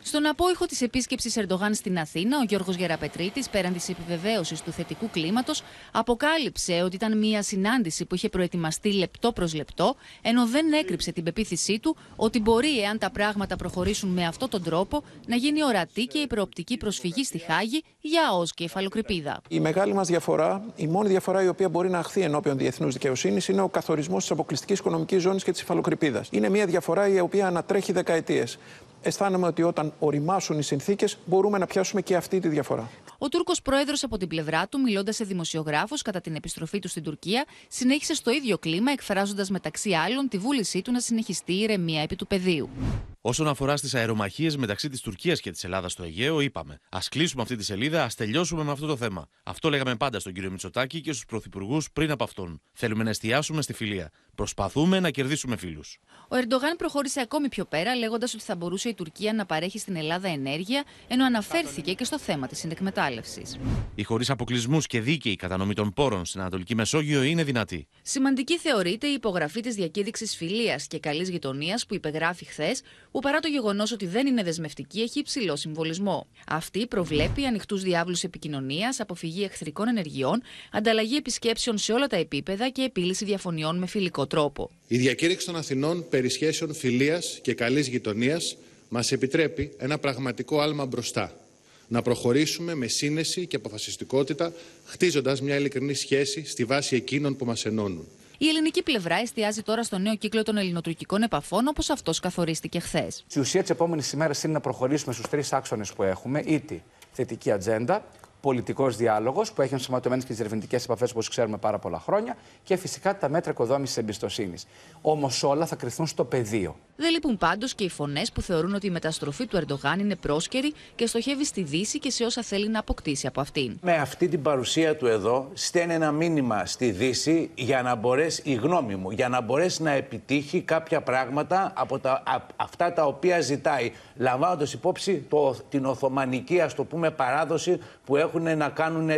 Speaker 24: Στον απόϊχο της επίσκεψης Ερντογάν στην Αθήνα, ο Γιώργος Γεραπετρίτης, πέραν της επιβεβαίωσης του θετικού κλίματος, αποκάλυψε ότι ήταν μια συνάντηση που είχε προετοιμαστεί λεπτό προς λεπτό, ενώ δεν έκρυψε την πεποίθησή του ότι μπορεί, εάν τα πράγματα προχωρήσουν με αυτόν τον τρόπο, να γίνει ορατή και η προοπτική προσφυγή στη Χάγη για ΑΟΣ και υφαλοκρηπίδα.
Speaker 25: Η μεγάλη μας διαφορά, η μόνη διαφορά η οποία μπορεί να αχθεί ενώπιον διεθνούς δικαιοσύνης, είναι ο καθορισμός της αποκλειστικής οικονομικής ζώνης και της υφαλοκρηπίδας. Είναι μια διαφορά η οποία ανατρέχει δεκαετίες αισθάνομαι ότι όταν οριμάσουν οι συνθήκες μπορούμε να πιάσουμε και αυτή τη διαφορά.
Speaker 24: Ο Τούρκος πρόεδρος από την πλευρά του, μιλώντας σε δημοσιογράφους κατά την επιστροφή του στην Τουρκία, συνέχισε στο ίδιο κλίμα, εκφράζοντας μεταξύ άλλων τη βούλησή του να συνεχιστεί η ηρεμία επί του πεδίου.
Speaker 26: Όσον αφορά στις αερομαχίες μεταξύ της Τουρκίας και της Ελλάδας στο Αιγαίο, είπαμε: Α κλείσουμε αυτή τη σελίδα, ας τελειώσουμε με αυτό το θέμα. Αυτό λέγαμε πάντα στον κύριο Μητσοτάκη και στους πρωθυπουργούς πριν από αυτόν. Θέλουμε να εστιάσουμε στη φιλία. Προσπαθούμε να κερδίσουμε φίλους.
Speaker 24: Ο Ερντογάν προχώρησε ακόμη πιο πέρα, λέγοντας ότι θα μπορούσε η Τουρκία να παρέχει στην Ελλάδα ενέργεια, ενώ αναφέρθηκε και στο θέμα της συνεκμετάλλευση.
Speaker 26: Η χωρίς αποκλεισμούς και δίκαιη κατανομή των πόρων στην Ανατολική Μεσόγειο είναι δυνατή.
Speaker 24: Σημαντική θεωρείται η υπογραφή της διακήρυξης φιλίας και καλής γειτονίας που υπεγράφει χθες, που παρά το γεγονός ότι δεν είναι δεσμευτική, έχει υψηλό συμβολισμό. Αυτή προβλέπει ανοιχτούς διάβλους επικοινωνίας, αποφυγή εχθρικών ενεργειών, ανταλλαγή επισκέψεων σε όλα τα επίπεδα και επίλυση διαφωνιών με φιλικό τρόπο.
Speaker 7: Η διακήρυξη των Αθηνών περί σχέσεων φιλίας και καλής γειτονίας μας επιτρέπει ένα πραγματικό άλμα μπροστά. Να προχωρήσουμε με σύνεση και αποφασιστικότητα, χτίζοντας μια ειλικρινή σχέση στη βάση εκείνων που μας ενώνουν.
Speaker 24: Η ελληνική πλευρά εστιάζει τώρα στο νέο κύκλο των ελληνοτουρκικών επαφών, όπως αυτός καθορίστηκε χθες.
Speaker 27: Η ουσία της επόμενης ημέρας είναι να προχωρήσουμε στους τρεις άξονες που έχουμε, είτε θετική ατζέντα,
Speaker 28: πολιτικός διάλογος που έχει ενσωματωμένες και τις ερευνητικές επαφές όπως ξέρουμε πάρα πολλά χρόνια και φυσικά τα μέτρα οικοδόμησης εμπιστοσύνης. Όμως όλα θα κρυθούν στο πεδίο.
Speaker 29: Δεν λείπουν πάντως και οι φωνές που θεωρούν ότι η μεταστροφή του Ερντογάν είναι πρόσκαιρη και στοχεύει στη Δύση και σε όσα θέλει να αποκτήσει από αυτήν.
Speaker 30: Με αυτή την παρουσία του εδώ, στέλνει ένα μήνυμα στη Δύση για να μπορέσει, η γνώμη μου, για να μπορέσει να επιτύχει κάποια πράγματα από τα, αυτά τα οποία ζητάει, λαμβάνοντας υπόψη το, την Οθωμανική, ας το πούμε, παράδοση που έχουν να κάνουν,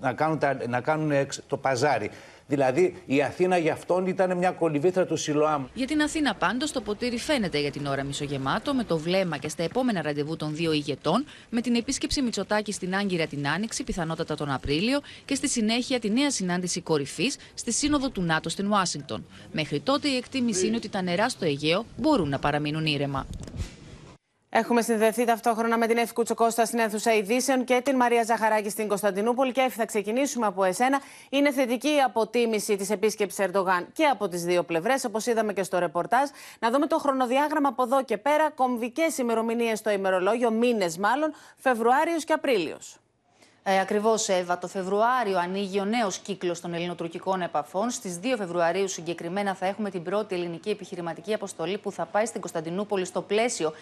Speaker 30: να κάνουν, να κάνουν το παζάρι. Δηλαδή η Αθήνα για αυτόν ήταν μια κολυβήθρα του Σιλοάμ.
Speaker 29: Για την Αθήνα πάντως το ποτήρι φαίνεται για την ώρα μισογεμάτο, με το βλέμμα και στα επόμενα ραντεβού των δύο ηγετών, με την επίσκεψη Μητσοτάκη στην Άγκυρα την Άνοιξη, πιθανότατα τον Απρίλιο, και στη συνέχεια τη νέα συνάντηση κορυφής στη Σύνοδο του ΝΑΤΟ στην Ουάσιγκτον. Μέχρι τότε η εκτίμηση είναι ότι τα νερά στο Αιγαίο μπορούν να παραμείνουν ήρεμα. Έχουμε συνδεθεί ταυτόχρονα με την Εύη Κουτσοκώστα στην αίθουσα ειδήσεων και την Μαρία Ζαχαράκη στην Κωνσταντινούπολη. Και Εύη, θα ξεκινήσουμε από εσένα. Είναι θετική η αποτίμηση της επίσκεψης Ερντογάν και από τις δύο πλευρές, όπως είδαμε και στο ρεπορτάζ. Να δούμε το χρονοδιάγραμμα από εδώ και πέρα. Κομβικές ημερομηνίες στο ημερολόγιο, μήνες μάλλον, Φεβρουάριος και Απρίλιος.
Speaker 24: Ε, Ακριβώς, Εύα. Το Φεβρουάριο ανοίγει ο νέος κύκλος των ελληνοτουρκικών επαφών. Στις 2 Φεβρουαρίου συγκεκριμένα θα έχουμε την πρώτη ελληνική επιχειρηματική αποστολή που θα πάει στην Κωνσταντινούπολη στο πλαίσιο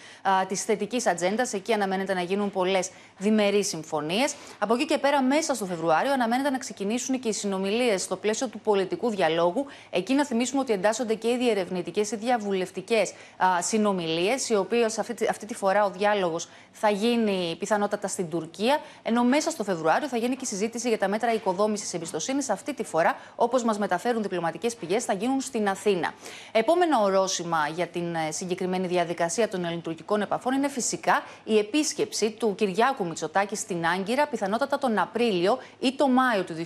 Speaker 24: της θετικής ατζέντας. Εκεί αναμένεται να γίνουν πολλές διμερείς συμφωνίες. Από εκεί και πέρα, μέσα στο Φεβρουάριο, αναμένεται να ξεκινήσουν και οι συνομιλίες στο πλαίσιο του πολιτικού διαλόγου. Εκεί να θυμίσουμε ότι εντάσσονται και οι διερευνητικές ή διαβουλευτικές συνομιλίες, οι οποίες αυτή, αυτή τη φορά ο διάλογος θα γίνει πιθανότατα στην Τουρκία. Ενώ μέσα στο Φεβρουάριο Φεβρουάριο θα γίνει και συζήτηση για τα μέτρα οικοδόμησης εμπιστοσύνης. Αυτή τη φορά, όπως μας μεταφέρουν διπλωματικές πηγές, θα γίνουν στην Αθήνα. Επόμενο ορόσημα για την ε, συγκεκριμένη διαδικασία των ελληνοτουρκικών επαφών είναι φυσικά η επίσκεψη του Κυριάκου Μητσοτάκη στην Άγκυρα, πιθανότατα τον Απρίλιο ή τον Μάιο του 2024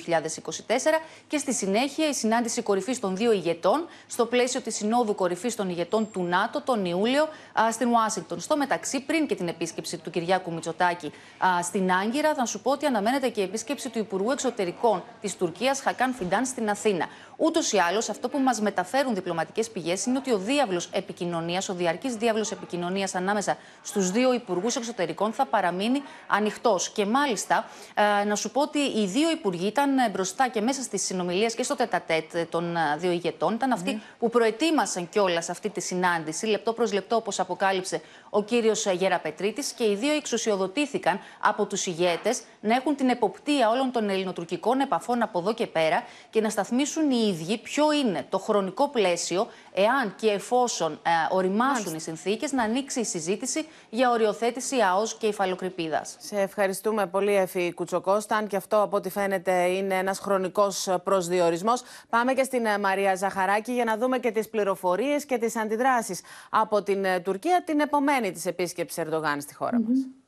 Speaker 24: και στη συνέχεια η συνάντηση κορυφής των δύο ηγετών στο πλαίσιο της Συνόδου Κορυφής των ηγετών του ΝΑΤΟ τον Ιούλιο στην Ουάσιγκτον. Στο μεταξύ, πριν και την επίσκεψη του Κυριάκου Μητσοτάκη στην Άγκυρα, θα σου πω ότι αναμένεται και η επίσκεψη του Υπουργού Εξωτερικών της Τουρκίας, Χακάν Φιντάν, στην Αθήνα. Ούτως ή άλλως, αυτό που μας μεταφέρουν διπλωματικές πηγές είναι ότι ο διάβλος επικοινωνίας, ο διαρκής διάβλος επικοινωνίας ανάμεσα στους δύο Υπουργούς Εξωτερικών θα παραμείνει ανοιχτός. Και μάλιστα, ε, να σου πω ότι οι δύο Υπουργοί ήταν μπροστά και μέσα στις συνομιλίες και στο τετατέτ των ε, δύο ηγετών. Ήταν αυτοί που προετοίμασαν κιόλας αυτή τη συνάντηση, λεπτό προς λεπτό, όπως αποκάλυψε ο κύριος Γεραπετρίτης. Και οι δύο εξουσιοδοτήθηκαν από τους ηγέτες να έχουν την εποπτεία όλων των ελληνοτουρκικών επαφών από εδώ και πέρα και να σταθμίσουν οι ίδιοι ποιο είναι το χρονικό πλαίσιο, εάν και εφόσον ε, οριμάσουν οι συνθήκες, να ανοίξει η συζήτηση για οριοθέτηση ΑΟΣ και υφαλοκρηπίδας.
Speaker 2: Σε ευχαριστούμε πολύ, Εφη Κουτσοκώστα. Αν και αυτό, από ό,τι φαίνεται, είναι ένας χρονικός προσδιορισμός. Πάμε και στην ε, Μαρία Ζαχαράκη για να δούμε και τις πληροφορίες και τις αντιδράσεις από την ε, Τουρκία την επομένη της επίσκεψης Ερντογάν στη χώρα mm μας.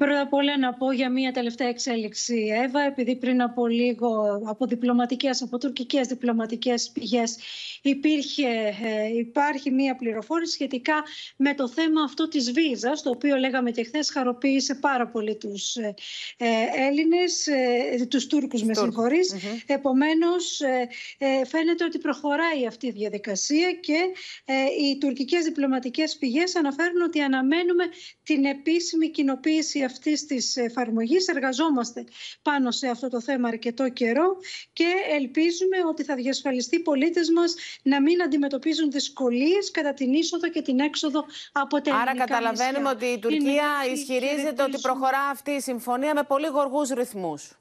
Speaker 31: Πρώτα απ' όλα να πω για μία τελευταία εξέλιξη, Εύα, επειδή πριν από λίγο από διπλωματικές, από τουρκικές διπλωματικές πηγές υπήρχε, ε, υπάρχει μία πληροφόρηση σχετικά με το θέμα αυτό της βίζας, το οποίο λέγαμε και χθες χαροποίησε πάρα πολύ τους ε, ε Έλληνες, ε, τους Τούρκους με συγχωρείς. Mm-hmm. Επομένως ε, ε, φαίνεται ότι προχωράει αυτή η διαδικασία και οι τουρκικές διπλωματικές πηγές αναφέρουν ότι αναμένουμε την επίσημη κοινοποίηση αυτής της εφαρμογής. Εργαζόμαστε πάνω σε αυτό το θέμα αρκετό καιρό και ελπίζουμε ότι θα διασφαλιστεί οι πολίτες μας να μην αντιμετωπίζουν δυσκολίες κατά την είσοδο και την έξοδο από τα
Speaker 2: Άρα καταλαβαίνουμε ότι η Τουρκία ισχυρίζεται ότι προχωρά αυτή η συμφωνία με πολύ γοργούς ρυθμούς.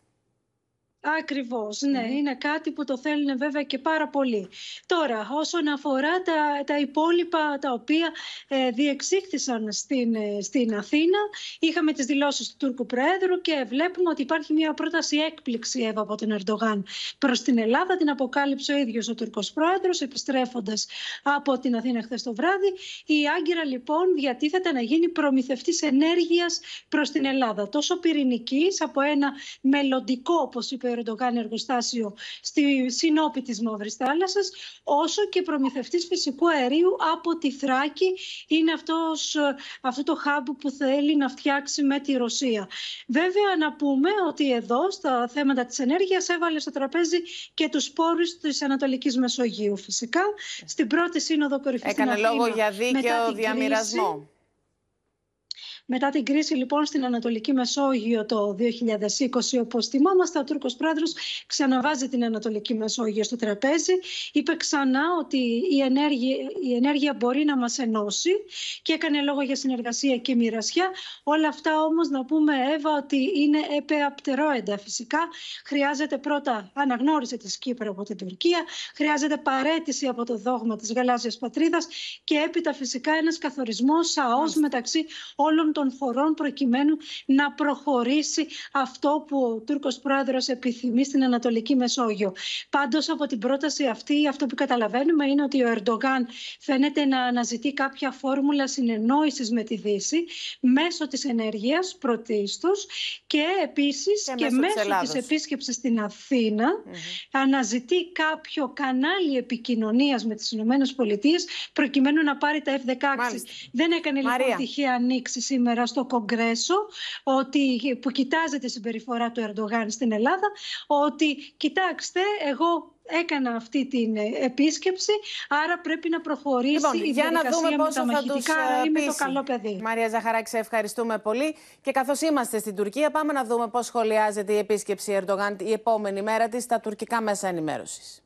Speaker 31: Ακριβώς, ναι. Είναι κάτι που το θέλουν βέβαια και πάρα πολύ. Τώρα, όσον αφορά τα, τα υπόλοιπα τα οποία ε, διεξήχθησαν στην, ε, στην Αθήνα, είχαμε τις δηλώσεις του Τούρκου Προέδρου και βλέπουμε ότι υπάρχει μια πρόταση έκπληξη Εύα, από τον Ερντογάν προς την Ελλάδα. Την αποκάλυψε ο ίδιος ο Τουρκος Πρόεδρος, επιστρέφοντας από την Αθήνα χθες το βράδυ. Η Άγκυρα λοιπόν διατίθεται να γίνει προμηθευτής ενέργειας προς την Ελλάδα. Τόσο πυρηνικής από ένα μελλοντικό, όπως είπε Ερντογάν εργοστάσιο στη συνόπη της Μαύρης Θάλασσας, όσο και προμηθευτής φυσικού αερίου από τη Θράκη. Είναι αυτός, αυτό το hub που θέλει να φτιάξει με τη Ρωσία. Βέβαια να πούμε ότι εδώ στα θέματα της ενέργειας έβαλε στο τραπέζι και τους πόρους της Ανατολικής Μεσογείου φυσικά. Στην πρώτη σύνοδο κορυφής
Speaker 2: Έκανε λόγο για δίκαιο διαμοιρασμό.
Speaker 31: Μετά την κρίση λοιπόν στην Ανατολική Μεσόγειο το 2020, όπως θυμόμαστε, ο Τούρκος πρόεδρος ξαναβάζει την Ανατολική Μεσόγειο στο τραπέζι. Είπε ξανά ότι η ενέργεια, η ενέργεια μπορεί να μας ενώσει και έκανε λόγο για συνεργασία και μοιρασιά. Όλα αυτά όμως να πούμε, Εύα, ότι είναι επεαπτερόεντα φυσικά. Χρειάζεται πρώτα αναγνώριση της Κύπρου από την Τουρκία, χρειάζεται παρέτηση από το δόγμα της γαλάζιας πατρίδας και έπειτα φυσικά ένας καθορισμός σαός μεταξύ όλων των χωρών προκειμένου να προχωρήσει αυτό που ο Τούρκος πρόεδρος επιθυμεί στην Ανατολική Μεσόγειο. Πάντως από την πρόταση αυτή αυτό που καταλαβαίνουμε είναι ότι ο Ερντογάν φαίνεται να αναζητεί κάποια φόρμουλα συνεννόησης με τη Δύση μέσω της ενέργειας πρωτίστως και επίσης και, και μέσω, μέσω της επίσκεψης στην Αθήνα αναζητεί κάποιο κανάλι επικοινωνίας με τις Ηνωμένες Πολιτείες προκειμένου να πάρει τα F-16. Δεν έκανε λοιπόν τυχαία ανοίξει σήμερα στο Κογκρέσο ότι, που κοιτάζεται τη συμπεριφορά του Ερντογάν στην Ελλάδα ότι κοιτάξτε εγώ έκανα αυτή την επίσκεψη, άρα πρέπει να προχωρήσει
Speaker 2: λοιπόν,
Speaker 31: η
Speaker 2: για να δούμε
Speaker 31: πόσο θα μαχητικά, άρα είμαι το καλό παιδί.
Speaker 2: Μαρία Ζαχαράκη, σε ευχαριστούμε πολύ. Και καθώς είμαστε στην Τουρκία, πάμε να dούμε πώς σχολιάζεται η επίσκεψη Ερντογάν η επόμενη μέρα της στα τουρκικά μέσα ενημέρωσης.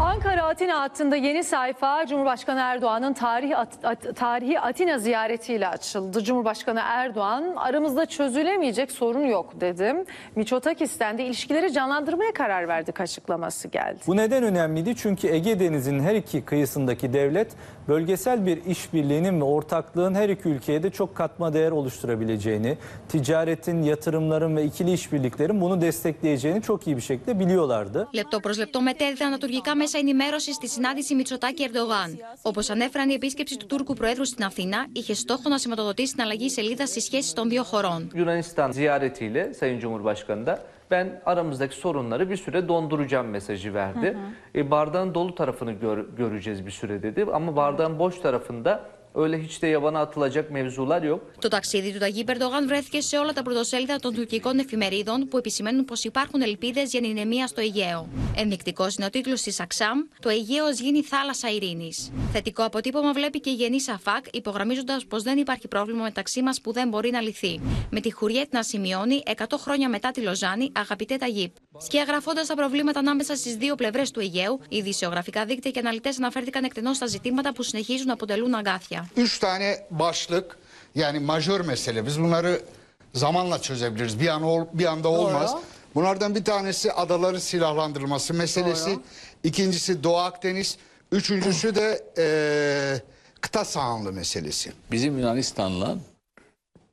Speaker 32: Ankara Atina hattında yeni sayfa Cumhurbaşkanı Erdoğan'ın tarihi, at, at, tarihi Atina ziyaretiyle açıldı. Cumhurbaşkanı Erdoğan aramızda çözülemeyecek sorun yok dedim. Miçotakis'ten de ilişkileri canlandırmaya karar verdik açıklaması geldi.
Speaker 33: Bu neden önemliydi? Çünkü Ege Denizi'nin her iki kıyısındaki devlet bölgesel bir işbirliğinin ve ortaklığın her iki ülkeye de çok katma değer oluşturabileceğini, ticaretin, yatırımların ve ikili işbirliklerin bunu destekleyeceğini çok iyi bir şekilde biliyorlardı.
Speaker 34: Lepto pros lepto meteditan liturgika μέσα ενημέρωση στη συνάντηση Μητσοτάκη Ερντογάν. Όπω ανέφεραν, η επίσκεψη του Τούρκου Προέδρου στην Αθήνα είχε στόχο να σηματοδοτήσει την αλλαγή σελίδα στι σχέσει των δύο χωρών.
Speaker 35: Yunanistan ziyaretiyle Sayın Cumhurbaşkanı da ben aramızdaki sorunları bir süre donduracağım mesajı verdi. Hı hı. E, bardağın dolu tarafını gör, göreceğiz bir süre dedi ama bardağın boş tarafında öyle hiç de yabana atılacak mevzular yok.
Speaker 34: Το ταξίδι του Ταγί Περντογάν βρέθηκε σε όλα τα πρωτοσέλιδα των τουρκικών εφημερίδων που επισημαίνουν πως υπάρχουν ελπίδες για ηρεμία στο Αιγαίο. Ενδεικτικός είναι ο τίτλος της Αξάμ: Το Αιγαίο γίνει θάλασσα ειρήνης. Θετικό αποτύπωμα βλέπει και η Γενή Σαφάκ, υπογραμμίζοντας πως δεν υπάρχει πρόβλημα μεταξύ μας που δεν μπορεί να λυθεί. Με τη Χουριέτ να σημειώνει 100 χρόνια μετά τη Λοζάνη, αγαπητέ Ταγίπ. Σκιαγραφώντα τα προβλήματα ανάμεσα sτι δύο πλευρέ του Αιγαίου, οι ειδησιογραφικά δίκτυα και αναλυτέ αναφέρθηκαν εκτενώ στα ζητήματα που συνεχίζουν να αποτελούν αγκάθια.
Speaker 36: Üç tane başlık yani majör mesele. Biz bunları zamanla çözebiliriz. Bir an ol, bir anda olmaz.
Speaker 32: Doğru.
Speaker 36: Bunlardan bir tanesi adaların silahlandırılması meselesi.
Speaker 32: Doğru.
Speaker 36: İkincisi Doğu Akdeniz. Üçüncüsü de eee kıta sahanlığı meselesi.
Speaker 37: Bizim Yunanistan'la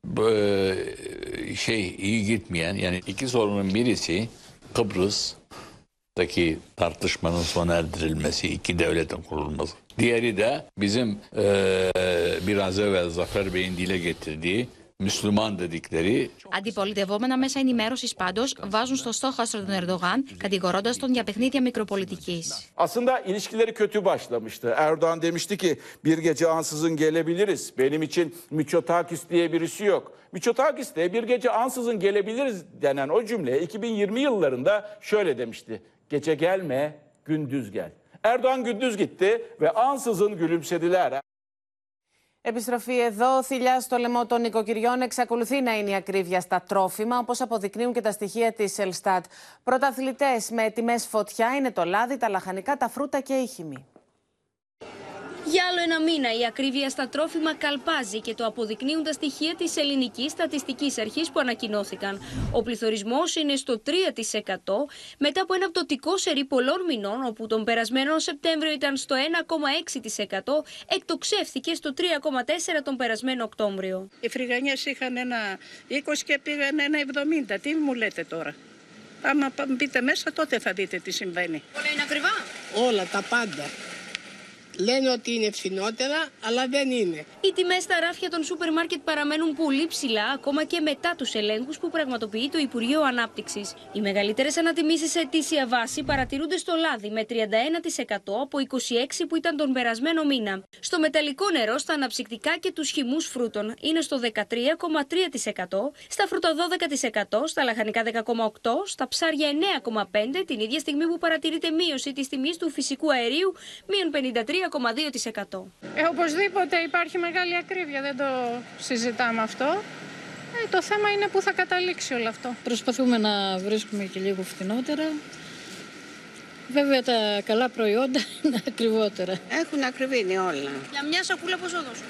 Speaker 37: bu, e, şey iyi gitmeyen yani iki sorunun birisi Kıbrıs'taki tartışmanın sona erdirilmesi, iki devletin kurulması. Diğeri de bizim e, biraz evvel Zafer Bey'in dile getirdiği
Speaker 34: Αντιπολιτευόμενα μέσα ενημέρωση πάντω βάζουν στο στόχαστρο τον Ερντογάν, κατηγορώντα τον για παιχνίδια μικροπολιτική.
Speaker 27: Aslında ilişkileri kötü başlamıştı. Erdoğan demişti ki bir gece ansızın gelebiliriz. Benim için Miçotakis diye birisi yok. Miçotakis de bir gece ansızın gelebiliriz denen o cümle 2020 yıllarında şöyle demişti. Gece gelme, gündüz gel. Erdoğan gündüz gitti ve ansızın gülümsediler.
Speaker 2: Επιστροφή εδώ. Θηλιά στο λαιμό των νοικοκυριών εξακολουθεί να είναι η ακρίβεια στα τρόφιμα, όπως αποδεικνύουν και τα στοιχεία της Ελστάτ. Πρωταθλητές με τιμές φωτιά είναι το λάδι, τα λαχανικά, τα φρούτα και η χυμή.
Speaker 38: Για άλλο ένα μήνα η ακρίβεια στα τρόφιμα καλπάζει και το αποδεικνύουν τα στοιχεία της ελληνικής στατιστικής αρχής που ανακοινώθηκαν. Ο πληθωρισμός είναι στο 3% μετά από ένα πτωτικό σερί πολλών μηνών όπου τον περασμένο Σεπτέμβριο ήταν στο 1,6% εκτοξεύθηκε στο 3,4% τον περασμένο Οκτώβριο.
Speaker 39: Οι φρυγανιές είχαν ένα 20 και πήγαν ένα 70. Τι μου λέτε τώρα; Άμα μπείτε μέσα τότε θα δείτε τι συμβαίνει.
Speaker 38: Όλα είναι ακριβά;
Speaker 39: Όλα, τα πάντα. Λένε ότι είναι φθηνότερα, αλλά δεν είναι.
Speaker 38: Οι τιμές στα ράφια των σούπερ μάρκετ παραμένουν πολύ ψηλά, ακόμα και μετά τους ελέγχους που πραγματοποιεί το Υπουργείο Ανάπτυξης. Οι μεγαλύτερες ανατιμήσεις σε αιτήσια βάση παρατηρούνται στο λάδι με 31% από 26% που ήταν τον περασμένο μήνα. Στο μεταλλικό νερό, στα αναψυκτικά και τους χυμούς φρούτων είναι στο 13,3%, στα φρούτα 12%, στα λαχανικά 10,8%, στα ψάρια 9,5% την ίδια στιγμή που παρατηρείται μείωση της τιμής του φυσικού αερίου μείον 53,6%.
Speaker 40: 1,2%.
Speaker 41: Ε, οπωσδήποτε υπάρχει μεγάλη ακρίβεια, δεν το συζητάμε αυτό. Ε, το θέμα είναι πού θα καταλήξει όλο αυτό.
Speaker 42: Προσπαθούμε να βρίσκουμε και λίγο φθηνότερα. Βέβαια τα καλά προϊόντα είναι ακριβότερα.
Speaker 39: Έχουν ακριβήνει όλα.
Speaker 40: Για μια σακούλα πόσο δώσω.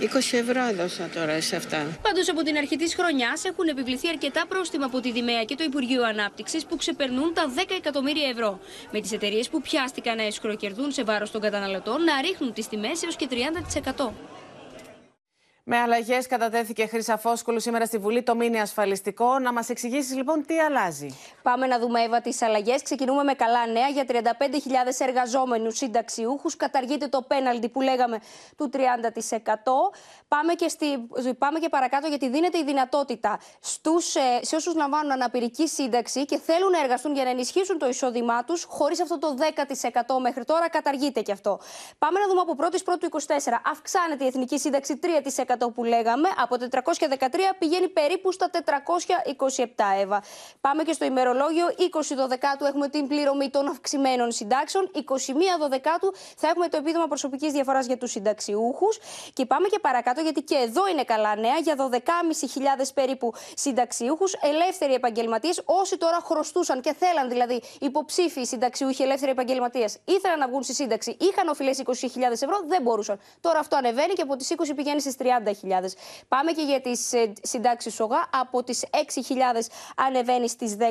Speaker 39: 20 ευρώ έδωσα τώρα σε αυτά.
Speaker 40: Πάντως από την αρχή της χρονιάς έχουν επιβληθεί αρκετά πρόστιμα από τη Δημαία και το Υπουργείο Ανάπτυξης που ξεπερνούν τα 10 εκατομμύρια ευρώ. Με τις εταιρείες που πιάστηκαν να εσχροκερδούν σε βάρος των καταναλωτών να ρίχνουν τις τιμές έως και 30%.
Speaker 2: Με αλλαγές κατατέθηκε Χρυσαφόσκολου σήμερα στη Βουλή το μήνυμα ασφαλιστικό. Να μας εξηγήσεις λοιπόν τι αλλάζει.
Speaker 38: Πάμε να δούμε, Εύα, τις αλλαγές. Ξεκινούμε με καλά νέα για 35.000 εργαζόμενους συνταξιούχους. Καταργείται το πέναλτι που λέγαμε του 30%. Πάμε και, στη, πάμε και παρακάτω, γιατί δίνεται η δυνατότητα στους, ε, σε όσους λαμβάνουν αναπηρική σύνταξη και θέλουν να εργαστούν για να ενισχύσουν το εισόδημά τους, χωρίς αυτό το 10% μέχρι τώρα. Καταργείται και αυτό. Πάμε να δούμε από 1η Πρώτου 24. Αυξάνεται η εθνική σύνταξη 3% που λέγαμε, από 413 πηγαίνει περίπου στα 427 Εύα. Πάμε και στο ημερολόγιο 20 Δεκάτου έχουμε την πληρωμή των αυξημένων συντάξεων, 21 Δεκάτου θα έχουμε το επίδομα προσωπικής διαφοράς για τους συνταξιούχους και πάμε και παρακάτω γιατί και εδώ είναι καλά νέα για 12.500 περίπου συνταξιούχους, ελεύθεροι επαγγελματίες, όσοι τώρα χρωστούσαν και θέλαν δηλαδή υποψήφιοι συνταξιούχοι ελεύθεροι επαγγελματίες, ήθελαν να βγουν στη σύνταξη, είχαν οφειλές 20.000 ευρώ, δεν μπορούσαν. Τώρα αυτό ανεβαίνει και από τις 20 πηγαίνει στις 30 Πάμε και για τις ε, συντάξεις ΣΟΓΑ. Από τις 6.000 ανεβαίνει στις 10.000.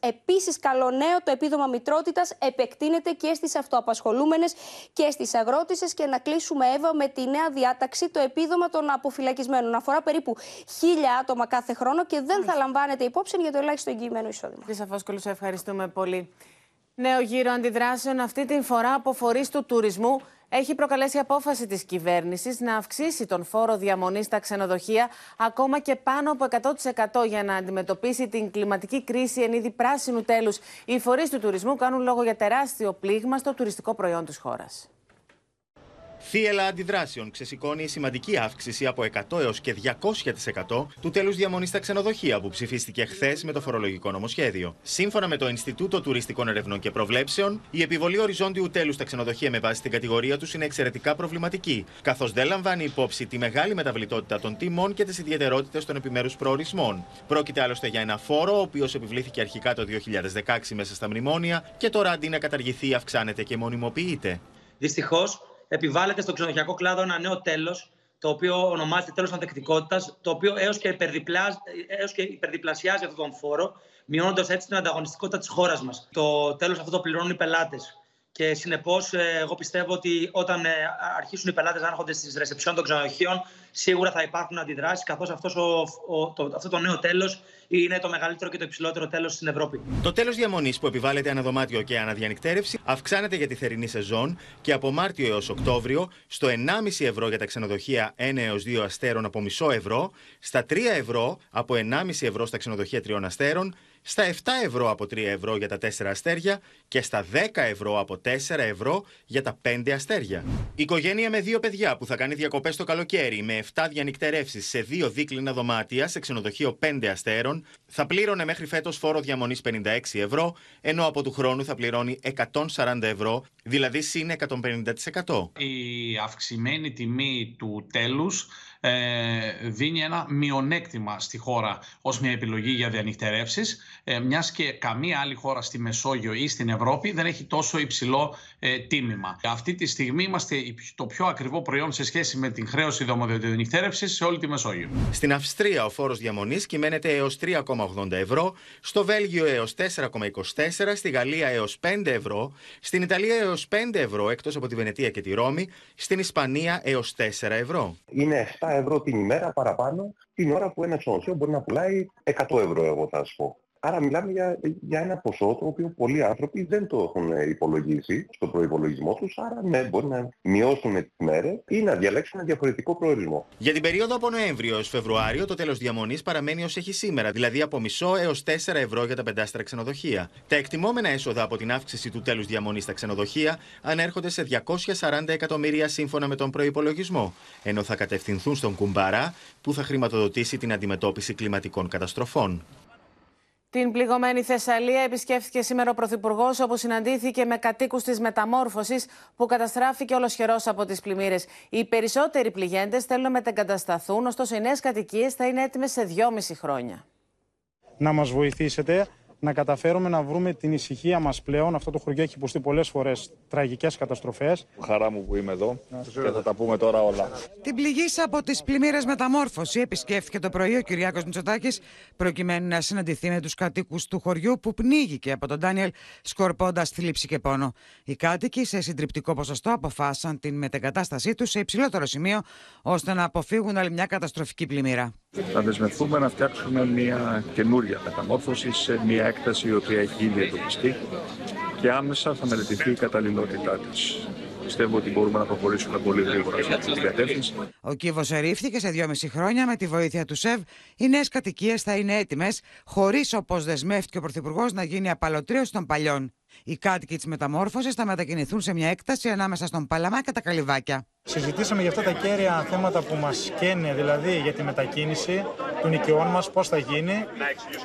Speaker 38: Επίσης, καλό νέο, το επίδομα μητρότητας επεκτείνεται και στις αυτοαπασχολούμενες και στις αγρότησες. Και να κλείσουμε, Εύα, με τη νέα διάταξη, το επίδομα των αποφυλακισμένων. Αφορά περίπου 1.000 άτομα κάθε χρόνο και δεν θα λαμβάνεται υπόψη για το ελάχιστο εγγυημένο εισόδημα.
Speaker 2: Κύριε Σαφόσκολου, ευχαριστούμε πολύ. Νέο γύρο αντιδράσεων αυτή την φορά από φορείς του τουρισμού έχει προκαλέσει απόφαση της κυβέρνησης να αυξήσει τον φόρο διαμονής στα ξενοδοχεία ακόμα και πάνω από 100% για να αντιμετωπίσει την κλιματική κρίση εν είδη πράσινου τέλους. Οι φορείς του τουρισμού κάνουν λόγο για τεράστιο πλήγμα στο τουριστικό προϊόν της χώρας.
Speaker 43: Θύελα αντιδράσεων ξεσηκώνει σημαντική αύξηση από 100 έως και 200% του τέλους διαμονής στα ξενοδοχεία που ψηφίστηκε χθες με το φορολογικό νομοσχέδιο. Σύμφωνα με το Ινστιτούτο Τουριστικών Ερευνών και Προβλέψεων, η επιβολή οριζόντιου τέλους στα ξενοδοχεία με βάση την κατηγορία τους είναι εξαιρετικά προβληματική, καθώς δεν λαμβάνει υπόψη τη μεγάλη μεταβλητότητα των τιμών και τις ιδιαιτερότητες των επιμέρους προορισμών. Πρόκειται άλλωστε για ένα φόρο, ο οποίος επιβλήθηκε αρχικά το 2016 μέσα στα μνημόνια και τώρα αντί να καταργηθεί αυξάνεται και μονιμοποιείται.
Speaker 44: Δυστυχώς, επιβάλλεται στο ξενοδοχειακό κλάδο ένα νέο τέλος, το οποίο ονομάζεται τέλος ανθεκτικότητας, το οποίο έως και, έως και υπερδιπλασιάζει αυτόν τον φόρο, μειώνοντας έτσι την ανταγωνιστικότητα της χώρας μας. Το τέλος αυτό το πληρώνουν οι πελάτες. Και συνεπώς, ε, εγώ πιστεύω ότι όταν ε, αρχίσουν οι πελάτες να έρχονται στις ρεσεψιόν των ξενοδοχείων, σίγουρα θα υπάρχουν αντιδράσεις, καθώς το, αυτό το νέο τέλος είναι το μεγαλύτερο και το υψηλότερο τέλος στην Ευρώπη.
Speaker 43: Το τέλος διαμονής που επιβάλλεται αναδωμάτιο και αναδιανυκτέρευση αυξάνεται για τη θερινή σεζόν και από Μάρτιο έως Οκτώβριο στο 1,5 ευρώ για τα ξενοδοχεία 1 έως 2 αστέρων από μισό ευρώ, στα 3 ευρώ από 1,5 ευρώ στα ξενοδοχεία 3 αστέρων, στα 7 ευρώ από 3 ευρώ για τα 4 αστέρια και στα 10 ευρώ από 4 ευρώ για τα 5 αστέρια. Οικογένεια με δύο παιδιά που θα κάνει διακοπές το καλοκαίρι με 7 διανυκτερεύσεις σε δύο δίκλινα δωμάτια σε ξενοδοχείο 5 αστέρων θα πλήρωνε μέχρι φέτος φόρο διαμονής 56 ευρώ, ενώ από του χρόνου θα πληρώνει 140 ευρώ, δηλαδή συν 150%.
Speaker 45: Η αυξημένη τιμή του τέλους ε, δίνει ένα μειονέκτημα στη χώρα ως μια επιλογή για διανυκτερεύσεις, ε, μιας και καμία άλλη χώρα στη Μεσόγειο ή στην Ευρώπη δεν έχει τόσο υψηλό ε, τίμημα. Αυτή τη στιγμή είμαστε το πιο ακριβό προϊόν σε σχέση με την χρέωση δομοδιανυκτέρευσης σε όλη τη Μεσόγειο.
Speaker 43: Στην Αυστρία ο φόρος διαμονής κυμαίνεται έως 3,80 ευρώ, στο Βέλγιο έως 4,24, στη Γαλλία έως 5 ευρώ, στην Ιταλία έως 5 ευρώ εκτός από τη Βενετία και τη Ρώμη, στην Ισπανία έως 4 ευρώ.
Speaker 46: Είναι ευρώ την ημέρα παραπάνω την ώρα που ένα ξενοδοχείο μπορεί να πουλάει 100 ευρώ, εγώ θα σου πω. Άρα μιλάμε για, για ένα ποσό το οποίο πολλοί άνθρωποι δεν το έχουν υπολογίσει στο προϋπολογισμό τους, άρα ναι, μπορεί να μειώσουν τις μέρες ή να διαλέξουν ένα διαφορετικό προορισμό.
Speaker 43: Για την περίοδο από Νοέμβριο έως Φεβρουάριο το τέλος διαμονής παραμένει ως έχει σήμερα, δηλαδή από μισό έως 4 ευρώ για τα πεντάστερα ξενοδοχεία. Τα εκτιμόμενα έσοδα από την αύξηση του τέλους διαμονής στα ξενοδοχεία ανέρχονται σε 240 εκατομμύρια σύμφωνα με τον προϋπολογισμό, ενώ θα κατευθυνθούν στον Κουμπαρά που θα χρηματοδοτήσει την αντιμετώπιση κλιματικών καταστροφών.
Speaker 2: Την πληγωμένη Θεσσαλία επισκέφθηκε σήμερα ο Πρωθυπουργός, όπου συναντήθηκε με κατοίκους της μεταμόρφωσης που καταστράφηκε ολοσχερός από τις πλημμύρες. Οι περισσότεροι πληγέντες θέλουν να μετεγκατασταθούν, ωστόσο οι νέες κατοικίες θα είναι έτοιμες σε δυόμιση χρόνια.
Speaker 47: Να μας βοηθήσετε να καταφέρουμε να βρούμε την ησυχία μας πλέον. Αυτό το χωριό έχει υποστεί πολλές φορές τραγικές καταστροφές.
Speaker 48: Χαρά μου που είμαι εδώ και θα τα πούμε τώρα όλα.
Speaker 19: Την πληγή από τις πλημμύρες μεταμόρφωση επισκέφθηκε το πρωί ο Κυριάκος Μητσοτάκης προκειμένου να συναντηθεί με τους κατοίκους του χωριού που πνίγηκε από τον Ντάνιελ σκορπώντας θλίψη και πόνο. Οι κάτοικοι σε συντριπτικό ποσοστό αποφάσισαν την μετεγκατάστασή τους σε υψηλότερο σημείο ώστε να αποφύγουν άλλη μια καταστροφική πλημμύρα.
Speaker 48: Θα δεσμευτούμε να φτιάξουμε μια καινούρια μεταμόρφωση σε μια έκταση η οποία έχει ήδη εντοπιστεί και άμεσα θα μελετηθεί η καταλληλότητά της. Πιστεύω ότι μπορούμε να προχωρήσουμε πολύ γρήγορα σε αυτή την κατεύθυνση.
Speaker 19: Ο κύβο ερήφθηκε σε δυόμιση χρόνια με τη βοήθεια του ΣΕΒ. Οι νέες κατοικίες θα είναι έτοιμες, χωρίς όπως δεσμεύτηκε ο Πρωθυπουργός να γίνει απαλωτρίωση των παλιών. Οι κάτοικοι της μεταμόρφωσης θα μετακινηθούν σε μια έκταση ανάμεσα στον Παλαμά και τα Καλυβάκια.
Speaker 47: Συζητήσαμε για αυτά τα κέρια θέματα που μας καίνε, δηλαδή για τη μετακίνηση των οικειών μας, πώς θα γίνει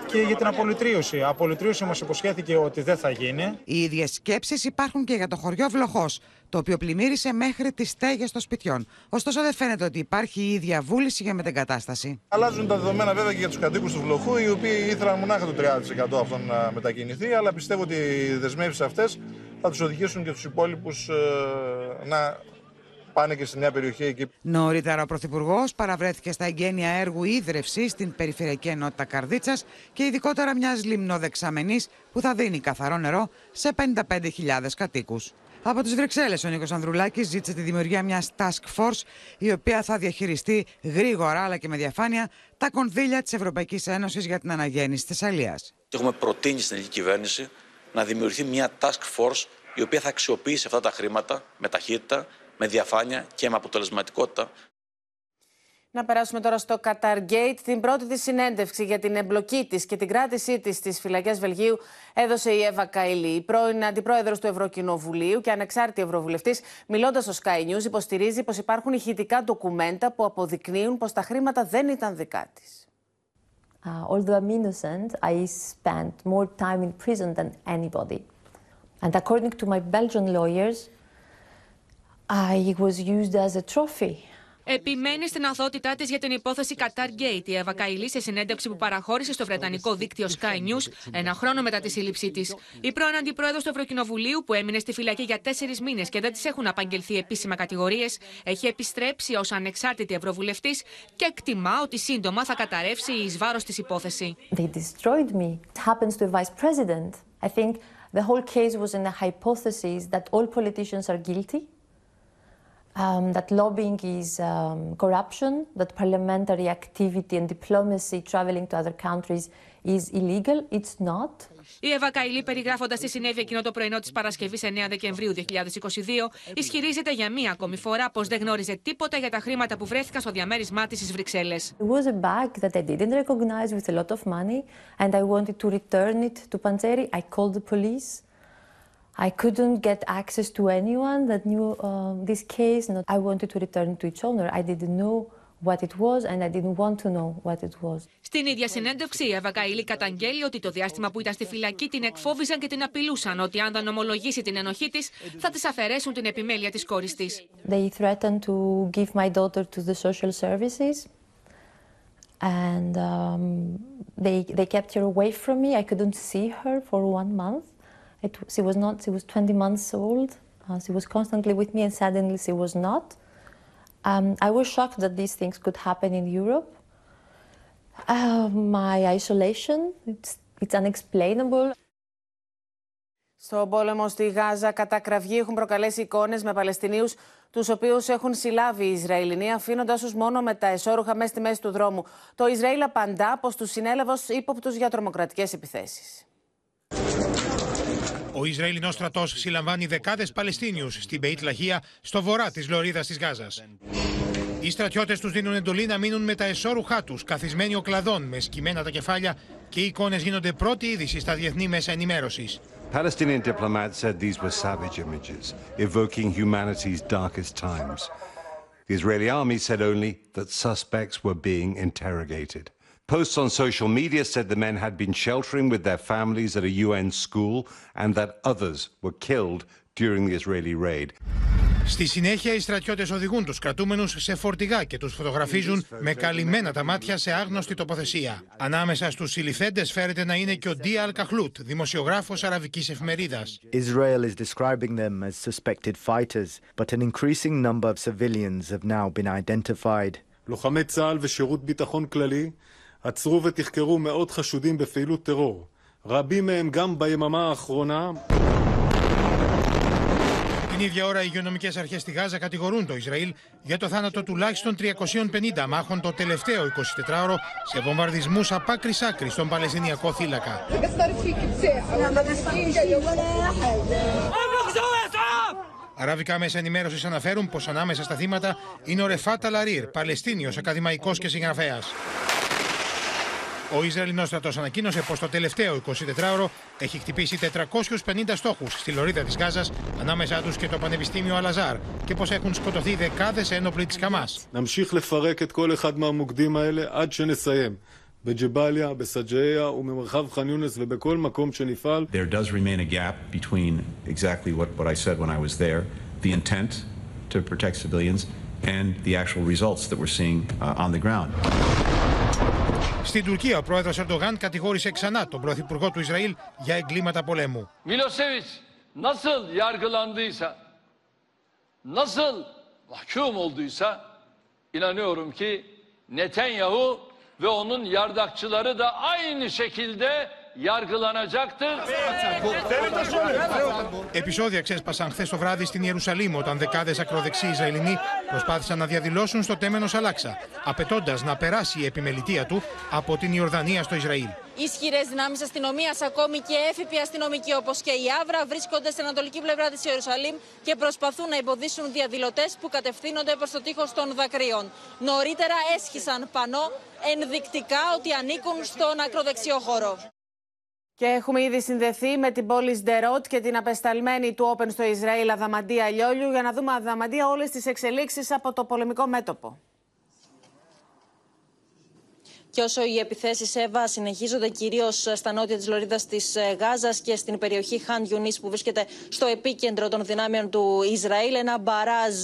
Speaker 47: και για την απολυτρίωση. Απολυτρίωση μας υποσχέθηκε ότι δεν θα γίνει.
Speaker 19: Οι ίδιες σκέψεις υπάρχουν και για το χωριό Βλοχός, το οποίο πλημμύρισε μέχρι τις στέγες των σπιτιών. Ωστόσο, δεν φαίνεται ότι υπάρχει η ίδια βούληση για μετεγκατάσταση.
Speaker 48: Αλλάζουν τα δεδομένα βέβαια και για τους κατοίκους του Βλοχού, οι οποίοι ήθελαν μονάχα το 30% αυτών να μετακινηθεί, αλλά πιστεύω ότι οι δεσμεύσεις αυτές θα τους οδηγήσουν και τους υπόλοιπους ε, να πάνε και στη νέα περιοχή εκεί.
Speaker 19: Νωρίτερα, ο Πρωθυπουργός παραβρέθηκε στα εγγένεια έργου ίδρυυση στην περιφερειακή ενότητα Καρδίτσας και ειδικότερα μιας λιμνοδεξαμενής που θα δίνει καθαρό νερό σε 55.000 κατοίκους. Από τις Βρυξέλλες, ο Νίκος Ανδρουλάκης ζήτησε τη δημιουργία μιας task force η οποία θα διαχειριστεί γρήγορα αλλά και με διαφάνεια τα κονδύλια της Ευρωπαϊκής Ένωσης για την αναγέννηση της Θεσσαλίας.
Speaker 49: Έχουμε προτείνει στην ελληνική κυβέρνηση να δημιουργηθεί μια task force η οποία θα αξιοποιήσει αυτά τα χρήματα με ταχύτητα, με διαφάνεια και με αποτελεσματικότητα.
Speaker 2: Να περάσουμε τώρα στο Qatar Gate. Την πρώτη της συνέντευξη για την εμπλοκή της και την κράτησή της στις φυλακές Βελγίου έδωσε η Εύα Καηλή, η πρώην αντιπρόεδρος του Ευρωκοινοβουλίου και ανεξάρτητη ευρωβουλευτής. Μιλώντας στο Sky News, υποστηρίζει πως υπάρχουν ηχητικά ντοκουμέντα που αποδεικνύουν πως τα χρήματα δεν ήταν δικά της.
Speaker 50: Uh, although I'm innocent, I spent more time in prison than anybody. And according to my Belgian lawyers, I was used as a trophy.
Speaker 51: Επιμένει στην αθότητά της για την υπόθεση Qatar Gate. Η Εύα Καηλή σε συνέντευξη που παραχώρησε στο βρετανικό δίκτυο Sky News ένα χρόνο μετά τη σύλληψή της. Η πρώην αντιπρόεδρος του Ευρωκοινοβουλίου, που έμεινε στη φυλακή για τέσσερις μήνες και δεν της έχουν απαγγελθεί επίσημα κατηγορίες, έχει επιστρέψει ως ανεξάρτητη ευρωβουλευτής και εκτιμά ότι σύντομα θα καταρρεύσει η ει βάρο της υπόθεση.
Speaker 50: They destroyed me. It happens to a vice president. I think the whole case was in a hypothesis that all politicians are guilty. Um, that lobbying is um, corruption, that parliamentary activity and diplomacy traveling to other countries is illegal. It's not.
Speaker 51: Η Εύα Καηλή, περιγράφοντα τι συνέβη εκείνο το πρωινό τη Παρασκευή 9 Δεκεμβρίου 2022, ισχυρίζεται για μία ακόμη φορά πω δεν γνώριζε τίποτα για τα χρήματα που βρέθηκαν στο διαμέρισμά τη στι Βρυξέλλε.
Speaker 50: It was a bag that I didn't recognize with a lot of money, and I wanted to return it to Panzeri. I called the police. I couldn't get access to anyone that knew uh, this case. Not, I wanted to return it to its owner. I didn't know what it was and I didn't want to know what it was.
Speaker 51: Στην ίδια συνέντευξη, η Εύα Καηλή καταγγέλει ότι το διάστημα που ήταν στη φυλακή την εκφόβιζαν και την απειλούσαν ότι αν δεν ομολογήσει την ενοχή της, θα της αφαιρέσουν την επιμέλεια της κόρης της.
Speaker 50: They threatened to give my daughter to the social services and um, they, they kept her away from me. I couldn't see her for one month. It, she was not, she was 20 months old. Uh, she was constantly with me and suddenly she was not. Um, I was shocked that these things could happen in Europe. Uh, my isolation, it's, it's unexplainable.
Speaker 2: Στον πόλεμο στη Γάζα, κατά κραυγή έχουν προκαλέσει εικόνες με Παλαιστινίους τους οποίους έχουν συλλάβει οι Ισραηλινοί, αφήνοντα τους μόνο με τα εσώρουχα μέσα στη μέση του δρόμου. Το Ισραήλ απαντά πως τους συνέλαβε ως ύποπτους για τρομοκρατικές επιθέσεις.
Speaker 52: Ο Ισραηλινός στρατός συλλαμβάνει δεκάδες Παλαιστίνιους στην Μπεϊτ Λαχία, στο βορρά της λωρίδας της Γάζας. Οι στρατιώτες τους δίνουν εντολή να μείνουν με τα εσώρουχά τους, καθισμένοι οκλαδών με σκυμμένα τα κεφάλια και οι εικόνες γίνονται πρώτη είδηση στα διεθνή μέσα ενημέρωσης.
Speaker 53: Palestinian diplomats said these were savage images, evoking humanity's darkest times. The Israeli army said only that suspects were being interrogated.
Speaker 54: Posts on social media said the men had been sheltering with their families at a UN school and that others were killed during the Israeli raid.
Speaker 52: Στη συνέχεια, οι στρατιώτε οδηγούν του κρατούμενου σε φορτηγά και του φωτογραφίζουν με καλυμμένα τα μάτια σε άγνωστη τοποθεσία. Ανάμεσα στου συλληφθέντε φέρεται να είναι και ο Ντί Αλκαχλούτ, δημοσιογράφο αραβική εφημερίδα.
Speaker 55: Israel is describing them as suspected fighters, but an increasing number of civilians have now been identified.
Speaker 56: לוחמי צה"ל ושירות ביטחון כללי עצרו ותחקרו מאות חשודים בפעילות טרור. רבים מהם גם ביממה האחרונה
Speaker 52: Την ίδια ώρα, οι υγειονομικέ αρχέ στη Γάζα κατηγορούν το Ισραήλ για το θάνατο τουλάχιστον 350 μάχων το τελευταίο 24ωρο σε βομβαρδισμού από άκρη άκρη στον Παλαιστινιακό θύλακα. Αραβικά μέσα ενημέρωση αναφέρουν πω ανάμεσα στα θύματα είναι ο Ρεφάτα Λαρίρ, Παλαιστίνιο ακαδημαϊκό και συγγραφέα. Ο Ισραηλινό στρατό ανακοίνωσε πω το τελευταίο 24ωρο έχει χτυπήσει 450 στόχου στη λωρίδα τη Γάζα, ανάμεσά του και το Πανεπιστήμιο Αλαζάρ, και πω έχουν σκοτωθεί δεκάδε ένοπλοι τη Χαμά.
Speaker 56: נמשיך לפרק את כל אחד מהמוקדים האלה עד שנסיים. בג'באליה, בסג'איה וממרחב ח'אן יונס ובכל מקום שנפעל.
Speaker 57: There does remain a gap between exactly what, what I said when I was there, the intent to protect civilians, and the actual results that we're seeing uh, on the ground.
Speaker 52: Στην Τουρκία, ο πρόεδρο Ερντογάν κατηγόρησε ξανά τον πρωθυπουργό του Ισραήλ για εγκλήματα πολέμου.
Speaker 51: Milosevic nasıl yargılandıysa, nasıl mahkum olduysa inanıyorum ki Netanyahu ve onun yardakçıları da aynı şekilde yargılanacaktır.
Speaker 52: Επισόδια ξέσπασαν χθες το βράδυ στην Ιερουσαλήμ όταν δεκάδες ακροδεξιοί Ισραηλινοί προσπάθησαν να διαδηλώσουν στο τέμενο Αλάξα, απαιτώντας να περάσει η επιμελητία του από την Ιορδανία στο Ισραήλ.
Speaker 58: Ισχυρές δυνάμεις αστυνομίας, ακόμη και έφυποι αστυνομικοί όπως και η Άβρα, βρίσκονται στην ανατολική πλευρά της Ιερουσαλήμ και προσπαθούν να εμποδίσουν διαδηλωτές που κατευθύνονται προς το τείχος των δακρύων. Νωρίτερα έσχισαν πανό ενδεικτικά ότι ανήκουν στον ακροδεξιό χώρο.
Speaker 2: Και έχουμε ήδη συνδεθεί με την πόλη Σντερότ και την απεσταλμένη του Open στο Ισραήλ, Αδαμαντία Λιόλιου, για να δούμε, Αδαμαντία, όλες τις εξελίξεις από το πολεμικό μέτωπο.
Speaker 58: Και όσο οι επιθέσεις ΕΒΑ συνεχίζονται κυρίως στα νότια της λωρίδας της Γάζας και στην περιοχή Χαν Ιουνί που βρίσκεται στο επίκεντρο των δυνάμεων του Ισραήλ, ένα μπαράζ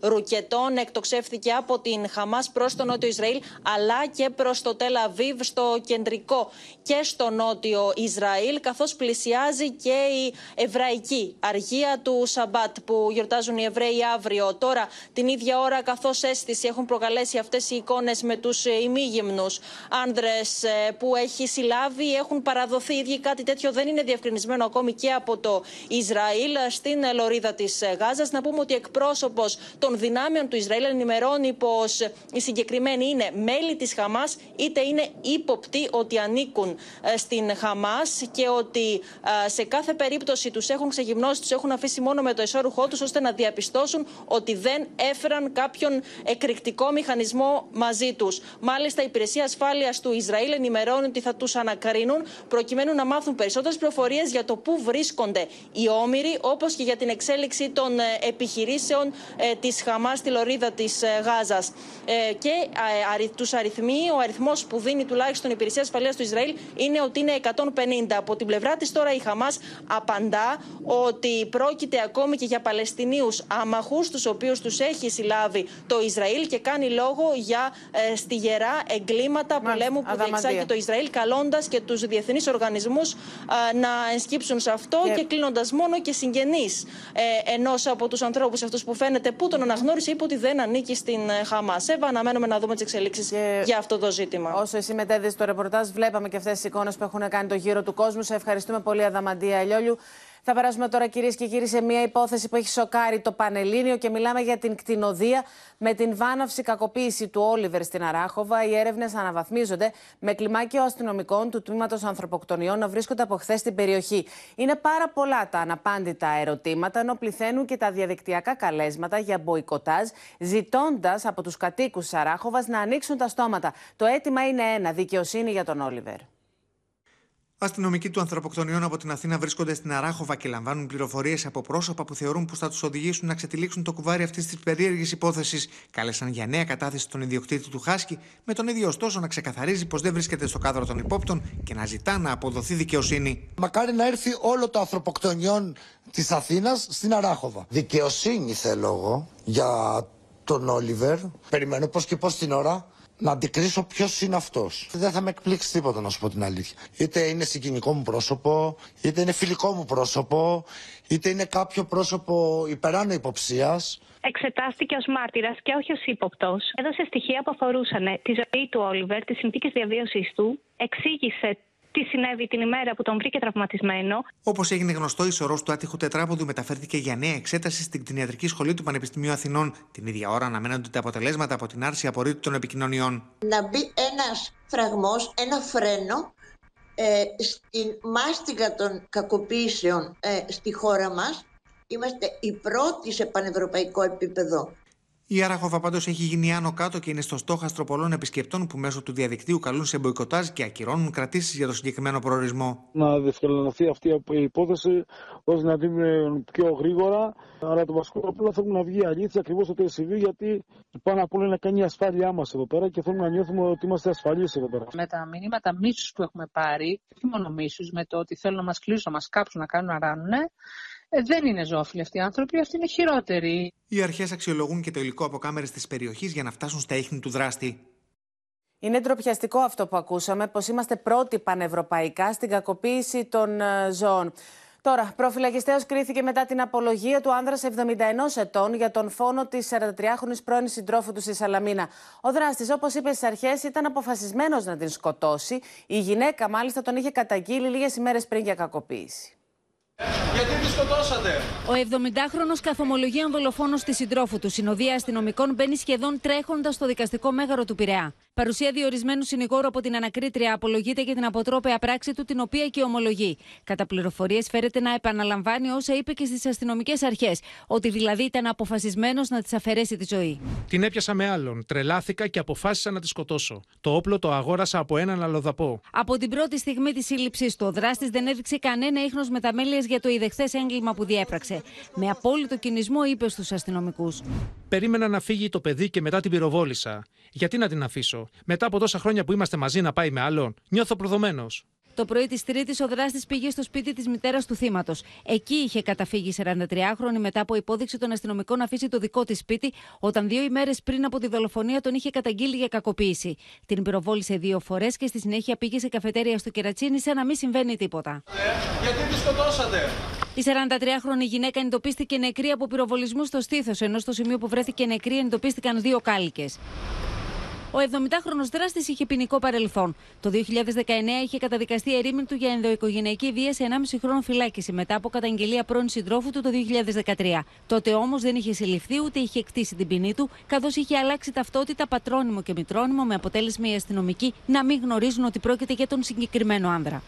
Speaker 58: ρουκετών εκτοξεύθηκε από την Χαμάς προς το νότιο Ισραήλ αλλά και προς το Τελαβίβ στο κεντρικό και στο νότιο Ισραήλ, καθώς πλησιάζει και η εβραϊκή αργία του Σαμπάτ που γιορτάζουν οι Εβραίοι αύριο. Τώρα, την ίδια ώρα, καθώς αίσθηση έχουν προκαλέσει αυτές οι εικόνες με τους ημίγυμνους άνδρες ε, που έχει συλλάβει έχουν παραδοθεί. Ήδη κάτι τέτοιο δεν είναι διευκρινισμένο ακόμη και από το Ισραήλ στην λωρίδα της Γάζας. Να πούμε ότι εκπρόσωπος των δυνάμεων του Ισραήλ ενημερώνει πως οι συγκεκριμένοι είναι μέλη της Χαμάς είτε είναι ύποπτοι ότι ανήκουν ε, στην Χαμάς και ότι ε, σε κάθε περίπτωση τους έχουν ξεγυμνώσει, τους έχουν αφήσει μόνο με το εσώρουχό τους ώστε να διαπιστώσουν ότι δεν έφεραν κάποιον εκρηκτικό μηχανισμό μαζί τους. Μάλιστα η υπηρεσία ασφάλειας του Ισραήλ ενημερώνει ότι θα τους ανακρίνουν προκειμένου να μάθουν περισσότερες πληροφορίες για το πού βρίσκονται οι όμοιροι, όπως και για την εξέλιξη των ε, επιχειρήσεων ε, της Χαμάς στη λωρίδα της ε, Γάζας. Και τους αριθμοί, ο αριθμός που δίνει τουλάχιστον η υπηρεσία ασφαλείας του Ισραήλ είναι ότι είναι 150. Από την πλευρά της τώρα η Χαμάς απαντά ότι πρόκειται ακόμη και για Παλαιστινίους άμαχους, τους οποίους τους έχει συλλάβει το Ισραήλ και κάνει λόγο για στη γερά εγκλήματα πολέμου που διεξάγει το Ισραήλ, καλώντας και τους διεθνείς οργανισμούς να ενσκύψουν σε αυτό και, και κλείνοντας μόνο και συγγενείς ε, ενός από τους ανθρώπους αυτούς που φαίνεται που τον αναγνώρισε, είπε ότι δεν ανήκει στην ε, Χαμάς. Εύα, αναμένουμε να δούμε τις εξελίξεις για αυτό το ζήτημα.
Speaker 2: Όσο εσύ μετέδει το ρεπορτάζ, βλέπαμε και αυτές τις εικόνες που έχουν κάνει το γύρο του κόσμου. Σε ευχαριστούμε πολύ, Αδαμαντία Ελιόλιου. Θα περάσουμε τώρα κυρίες και κύριοι σε μια υπόθεση που έχει σοκάρει το Πανελλήνιο και μιλάμε για την κτηνοδία με την βάναυση κακοποίηση του Όλιβερ στην Αράχοβα. Οι έρευνες αναβαθμίζονται με κλιμάκιο αστυνομικών του τμήματος ανθρωποκτονιών να βρίσκονται από χθες στην περιοχή. Είναι πάρα πολλά τα αναπάντητα ερωτήματα, ενώ πληθαίνουν και τα διαδικτυακά καλέσματα για μποϊκοτάζ, ζητώντας από τους κατοίκους της Αράχοβας να ανοίξουν τα στόματα. Το αίτημα είναι ένα: δικαιοσύνη για τον Όλιβερ.
Speaker 49: Αστυνομικοί του ανθρωποκτονιών από την Αθήνα βρίσκονται στην Αράχοβα και λαμβάνουν πληροφορίες από πρόσωπα που θεωρούν πως θα τους οδηγήσουν να ξετυλίξουν το κουβάρι αυτής της περίεργης υπόθεσης. Κάλεσαν για νέα κατάθεση τον ιδιοκτήτη του Χάσκι, με τον ίδιο ωστόσο να ξεκαθαρίζει πως δεν βρίσκεται στο κάδρο των υπόπτων και να ζητά να αποδοθεί δικαιοσύνη.
Speaker 59: Μακάρι να έρθει όλο το ανθρωποκτονιών της Αθήνας στην Αράχοβα. Δικαιοσύνη θέλω εγώ για τον Όλιβερ. Περιμένω πώς και πώς την ώρα να αντικρίσω ποιος είναι αυτός. Δεν θα με εκπλήξει τίποτα, να σου πω την αλήθεια. Είτε είναι συγκινικό μου πρόσωπο, είτε είναι φιλικό μου πρόσωπο, είτε είναι κάποιο πρόσωπο υπεράνω υποψίας.
Speaker 60: Εξετάστηκε ως μάρτυρας και όχι ως ύποπτος. Έδωσε στοιχεία που αφορούσαν τη ζωή του Όλιβερ, τις συνθήκες διαβίωσή του, εξήγησε τι συνέβη την ημέρα που τον βρήκε τραυματισμένο.
Speaker 49: Όπως έγινε γνωστό, η σωρός του άτυχου τετράποδου μεταφέρθηκε για νέα εξέταση στην κτηνιατρική σχολή του Πανεπιστημίου Αθηνών. Την ίδια ώρα αναμένονται τα αποτελέσματα από την άρση απορρίτου των επικοινωνιών.
Speaker 61: Να μπει ένας φραγμός, ένα φρένο ε, στην μάστιγα των κακοποίησεων ε, στη χώρα μας. Είμαστε οι πρώτοι σε πανευρωπαϊκό επίπεδο.
Speaker 49: Η Άραχοβα πάντως έχει γίνει άνω κάτω και είναι στο στόχαστρο πολλών επισκεπτών που μέσω του διαδικτύου καλούν σε μποϊκοτάζ και ακυρώνουν κρατήσεις για το συγκεκριμένο προορισμό.
Speaker 62: Να διευκολυνθεί αυτή η υπόθεση ώστε να δίνουν πιο γρήγορα. Αλλά το βασικό απλά θέλουμε να βγει η αλήθεια ακριβώς το τι συμβεί, γιατί πάνω απ' όλα να κάνει η ασφάλειά μας εδώ πέρα και θέλουμε να νιώθουμε ότι είμαστε ασφαλείς εδώ πέρα.
Speaker 63: Με τα μηνύματα μίσους που έχουμε πάρει, όχι μόνο μίσους, με το ότι θέλουν να μας κλείσουν, να μας κάψουν, να κάνουν να ράνουν, ε, δεν είναι ζώφιλοι αυτοί οι άνθρωποι, αυτοί είναι χειρότεροι.
Speaker 49: Οι αρχές αξιολογούν και το υλικό από κάμερες της περιοχής για να φτάσουν στα ίχνη του δράστη.
Speaker 2: Είναι ντροπιαστικό αυτό που ακούσαμε, πως είμαστε πρώτοι πανευρωπαϊκά στην κακοποίηση των ε, ζώων. Τώρα, προφυλακιστέως κρίθηκε μετά την απολογία του άνδρας 71 ετών για τον φόνο της 43χρονη πρώην συντρόφου του στη Σαλαμίνα. Ο δράστης, όπως είπε στις αρχές, ήταν αποφασισμένος να την σκοτώσει. Η γυναίκα, μάλιστα, τον είχε καταγγείλει λίγες ημέρες πριν για κακοποίηση.
Speaker 64: Γιατί τη σκοτώσατε;
Speaker 65: Ο 70χρονο καθομολογίων δολοφόνο της συντρόφου του, συνοδεία αστυνομικών, μπαίνει σχεδόν τρέχοντας στο δικαστικό μέγαρο του Πειραιά. Παρουσία διορισμένου συνηγόρου από την ανακρίτρια απολογείται για την αποτρόπαια πράξη του, την οποία και ομολογεί. Κατά πληροφορίες, φέρεται να επαναλαμβάνει όσα είπε και στις αστυνομικές αρχές, ότι δηλαδή ήταν αποφασισμένος να της αφαιρέσει τη ζωή.
Speaker 66: Την έπιασα με άλλον, τρελάθηκα και αποφάσισα να τη σκοτώσω. Το όπλο το αγόρασα από έναν αλλοδαπό.
Speaker 65: Από την πρώτη στιγμή της σύλληψής του, ο δράστης δεν έδειξε κανένα ίχνος μεταμέλεια για το ιδεχθές έγκλημα που διέπραξε. Με απόλυτο κινησμό είπε στους αστυνομικούς.
Speaker 66: Περίμενα να φύγει το παιδί και μετά την πυροβόλησα. Γιατί να την αφήσω; Μετά από τόσα χρόνια που είμαστε μαζί να πάει με άλλον, νιώθω προδομένος.
Speaker 65: Το πρωί της Τρίτης, ο δράστης πήγε στο σπίτι της μητέρας του θύματος. Εκεί είχε καταφύγει 43χρονη μετά από υπόδειξη των αστυνομικών να αφήσει το δικό της σπίτι, όταν δύο ημέρες πριν από τη δολοφονία τον είχε καταγγείλει για κακοποίηση. Την πυροβόλησε δύο φορές και στη συνέχεια πήγε σε καφετέρια στο Κερατσίνη σαν να μην συμβαίνει τίποτα.
Speaker 64: γιατί τη σκοτώσατε;
Speaker 65: Η 43χρονη γυναίκα εντοπίστηκε νεκρή από πυροβολισμούς στο στήθος, ενώ στο σημείο που βρέθηκε νεκρή εντοπίστηκαν δύο κάλικες. Ο 70χρονο δράστης είχε ποινικό παρελθόν. Το 2019 είχε καταδικαστεί ερήμην του για ενδοοικογενειακή βία σε 1,5 χρόνο φυλάκιση μετά από καταγγελία πρώην συντρόφου του το 2013. Τότε όμως δεν είχε συλληφθεί ούτε είχε εκτίσει την ποινή του, καθώς είχε αλλάξει ταυτότητα πατρόνιμο και μητρόνιμο με αποτέλεσμα οι αστυνομικοί να μην γνωρίζουν ότι πρόκειται για τον συγκεκριμένο άνδρα.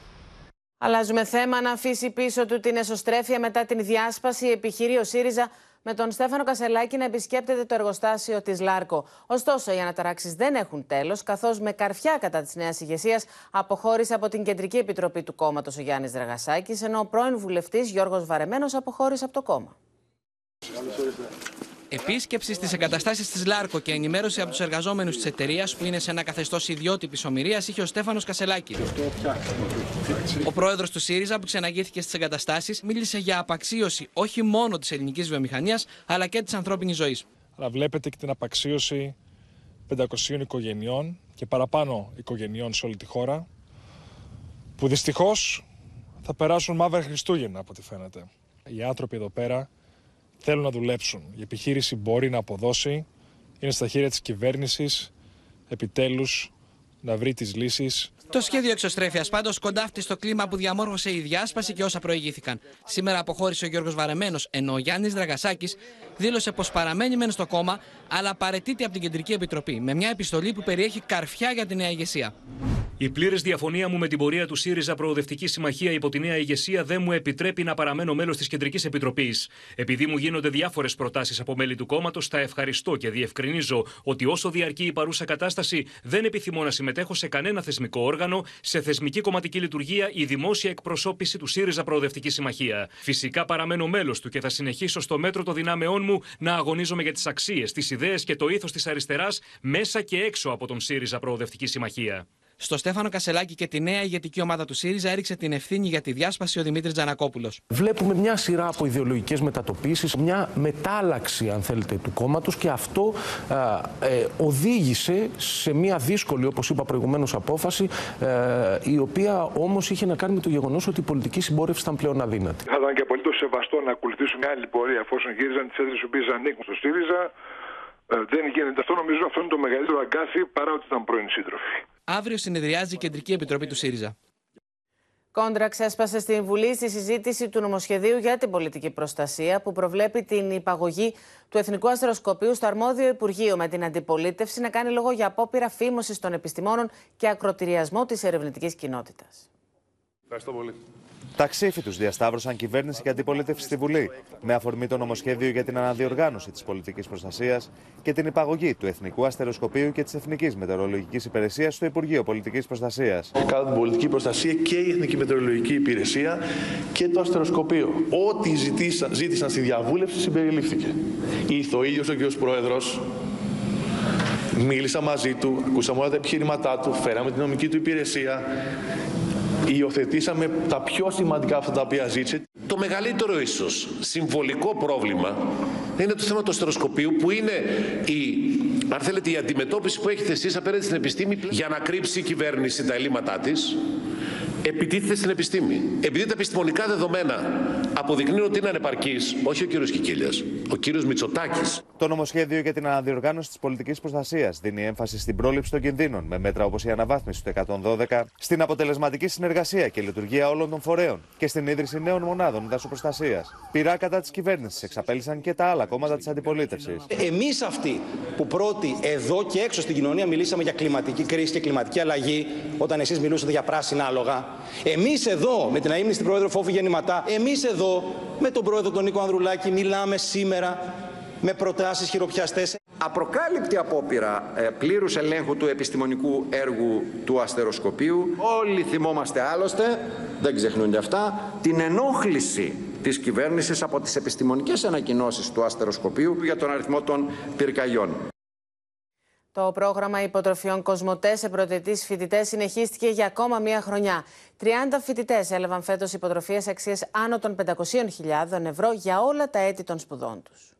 Speaker 2: Αλλάζουμε θέμα να αφήσει πίσω του την εσωστρέφεια μετά την διάσπαση. Επιχείρει ο ΣΥΡΙΖΑ με τον Στέφανο Κασελάκη να επισκέπτεται το εργοστάσιο της Λάρκο. Ωστόσο, οι αναταράξεις δεν έχουν τέλος, καθώς με καρφιά κατά της νέας ηγεσίας αποχώρησε από την Κεντρική Επιτροπή του κόμματος ο Γιάννης Δραγασάκης, ενώ ο πρώην βουλευτής Γιώργος Βαρεμένος αποχώρησε από το κόμμα.
Speaker 67: Επίσκεψη στις εγκαταστάσεις της Λάρκο και ενημέρωση από τους εργαζόμενους της εταιρείας που είναι σε ένα καθεστώς ιδιότυπης ομοιρίας είχε ο Στέφανος Κασελάκη. Ο πρόεδρος του ΣΥΡΙΖΑ που ξεναγήθηκε στις εγκαταστάσεις μίλησε για απαξίωση όχι μόνο της ελληνικής βιομηχανίας αλλά και της ανθρώπινης ζωής.
Speaker 68: Αλλά βλέπετε και την απαξίωση 500 οικογενειών και παραπάνω οικογενειών σε όλη τη χώρα που δυστυχώς θα περάσουν μαύρα Χριστούγεννα από ό,τι φαίνεται. Οι άνθρωποι εδώ πέρα θέλουν να δουλέψουν. Η επιχείρηση μπορεί να αποδώσει, είναι στα χέρια της κυβέρνησης, επιτέλους να βρει τις λύσεις.
Speaker 67: Το σχέδιο εξωστρέφειας πάντως κοντάφτει στο κλίμα που διαμόρφωσε η διάσπαση και όσα προηγήθηκαν. Σήμερα αποχώρησε ο Γιώργος Βαρεμένος, ενώ ο Γιάννης Δραγασάκης δήλωσε πως παραμένει μεν στο κόμμα, αλλά παρετείται από την Κεντρική Επιτροπή με μια επιστολή που περιέχει καρφιά για τη νέα ηγεσία.
Speaker 11: Η πλήρης διαφωνία μου με την πορεία του ΣΥΡΙΖΑ Προοδευτική Συμμαχία υπό τη νέα ηγεσία δεν μου επιτρέπει να παραμένω μέλος της Κεντρικής Επιτροπής. Επειδή μου γίνονται διάφορες προτάσεις από μέλη του κόμματος, τα ευχαριστώ και διευκρινίζω ότι όσο διαρκεί η παρούσα κατάσταση, δεν επιθυμώ να συμμετέχω σε κανένα θεσμικό όργανο, σε θεσμική κομματική λειτουργία ή δημόσια εκπροσώπηση του ΣΥΡΙΖΑ Προοδευτική Συμμαχία. Φυσικά παραμένω μέλος του και θα συνεχίσω στο μέτρο των δυνάμεών μου να αγωνίζομαι για τις αξίες, τις ιδέες και το ήθος της αριστεράς μέσα και έξω από τον ΣΥΡΙΖΑ Προοδευτική Συμμαχία.
Speaker 3: Στο Στέφανο Κασελάκη και τη νέα ηγετική ομάδα του ΣΥΡΙΖΑ έριξε την ευθύνη για τη διάσπαση ο Δημήτρης Τζανακόπουλος.
Speaker 69: Βλέπουμε μια σειρά από ιδεολογικές μετατοπίσεις, μια μετάλλαξη, αν θέλετε, του κόμματος και αυτό ε, οδήγησε σε μια δύσκολη, όπως είπα προηγουμένως, απόφαση, ε, η οποία όμως είχε να κάνει με το γεγονός ότι η πολιτική συμπόρευση ήταν πλέον αδύνατη.
Speaker 70: Θα ήταν και απολύτως σεβαστό να ακολουθήσουν μια άλλη πορεία εφόσον γύριζαν τις έδρες οι οποίες ανήκουν στο ΣΥΡΙΖΑ. Ε, δεν γίνεται αυτό. Νομίζω αυτό είναι το μεγαλύτερο αγκάθι παρά ότι ήταν πρώην σύντροφοι.
Speaker 3: Αύριο συνεδριάζει η Κεντρική Επιτροπή του ΣΥΡΙΖΑ.
Speaker 2: Κόντρα ξέσπασε στην Βουλή στη συζήτηση του νομοσχεδίου για την πολιτική προστασία που προβλέπει την υπαγωγή του Εθνικού Αστεροσκοπείου στο αρμόδιο Υπουργείο με την αντιπολίτευση να κάνει λόγο για απόπειρα φήμωσης των επιστημόνων και ακροτηριασμό της ερευνητικής κοινότητας.
Speaker 70: Ευχαριστώ πολύ.
Speaker 53: Ταξίφοι τους διασταύρωσαν κυβέρνηση και αντιπολίτευση στη Βουλή, με αφορμή το νομοσχέδιο για την αναδιοργάνωση της πολιτικής προστασίας και την υπαγωγή του Εθνικού Αστεροσκοπείου και της Εθνικής Μετεωρολογικής Υπηρεσίας στο Υπουργείο Πολιτικής Προστασίας.
Speaker 71: Κατά την πολιτική προστασία και η Εθνική Μετεωρολογική Υπηρεσία και το Αστεροσκοπείο. Ό,τι ζήτησαν, ζήτησαν στη διαβούλευση συμπεριλήφθηκε. Ήρθε ο ίδιος ο κ. Πρόεδρος, μίλησα μαζί του, ακούσαμε όλα τα επιχειρήματά του, φέραμε την νομική του υπηρεσία υιοθετήσαμε τα πιο σημαντικά αυτά τα οποία ζήτησε.
Speaker 72: Το μεγαλύτερο ίσως συμβολικό πρόβλημα είναι το θέμα του αστεροσκοπίου που είναι η, αν θέλετε, η αντιμετώπιση που έχετε εσείς απέναντι στην επιστήμη για να κρύψει η κυβέρνηση τα ελλείμματά της επιτίθεται στην επιστήμη. Επειδή τα επιστημονικά δεδομένα αποδεικνύουν ότι είναι ανεπαρκής, όχι ο κύριος Κικίλιας, ο κύριος Μητσοτάκης.
Speaker 53: Το νομοσχέδιο για την αναδιοργάνωση της πολιτικής προστασίας δίνει έμφαση στην πρόληψη των κινδύνων, με μέτρα όπως η αναβάθμιση του 112, στην αποτελεσματική συνεργασία και λειτουργία όλων των φορέων και στην ίδρυση νέων μονάδων δασοπροστασία. Πειρά κατά της κυβέρνησης εξαπέλυσαν και τα άλλα κόμματα της αντιπολίτευσης.
Speaker 73: Εμείς αυτοί που πρώτοι εδώ και έξω στην κοινωνία μιλήσαμε για κλιματική κρίση και κλιματική αλλαγή, όταν εσείς μιλούσατε για πράσινα άλογα, Εμείς εδώ, με την αίμνη στην πρόεδρο Φόβη Γεννηματά, εμείς εδώ, με τον πρόεδρο τον Νίκο Ανδρουλάκη, μιλάμε σήμερα με προτάσεις χειροπιαστές.
Speaker 28: Απροκάλυπτη απόπειρα ε, πλήρους ελέγχου του επιστημονικού έργου του αστεροσκοπίου. Όλοι θυμόμαστε άλλωστε, δεν ξεχνούνται αυτά, την ενόχληση της κυβέρνησης από τις επιστημονικές ανακοινώσεις του αστεροσκοπίου για τον αριθμό των πυρκαγιών.
Speaker 2: Το πρόγραμμα υποτροφιών Κοσμοτές σε πρωτετή φοιτητές συνεχίστηκε για ακόμα μία χρονιά. 30 φοιτητές έλαβαν φέτος υποτροφίες αξίες άνω των 500.000 ευρώ για όλα τα έτη των σπουδών τους.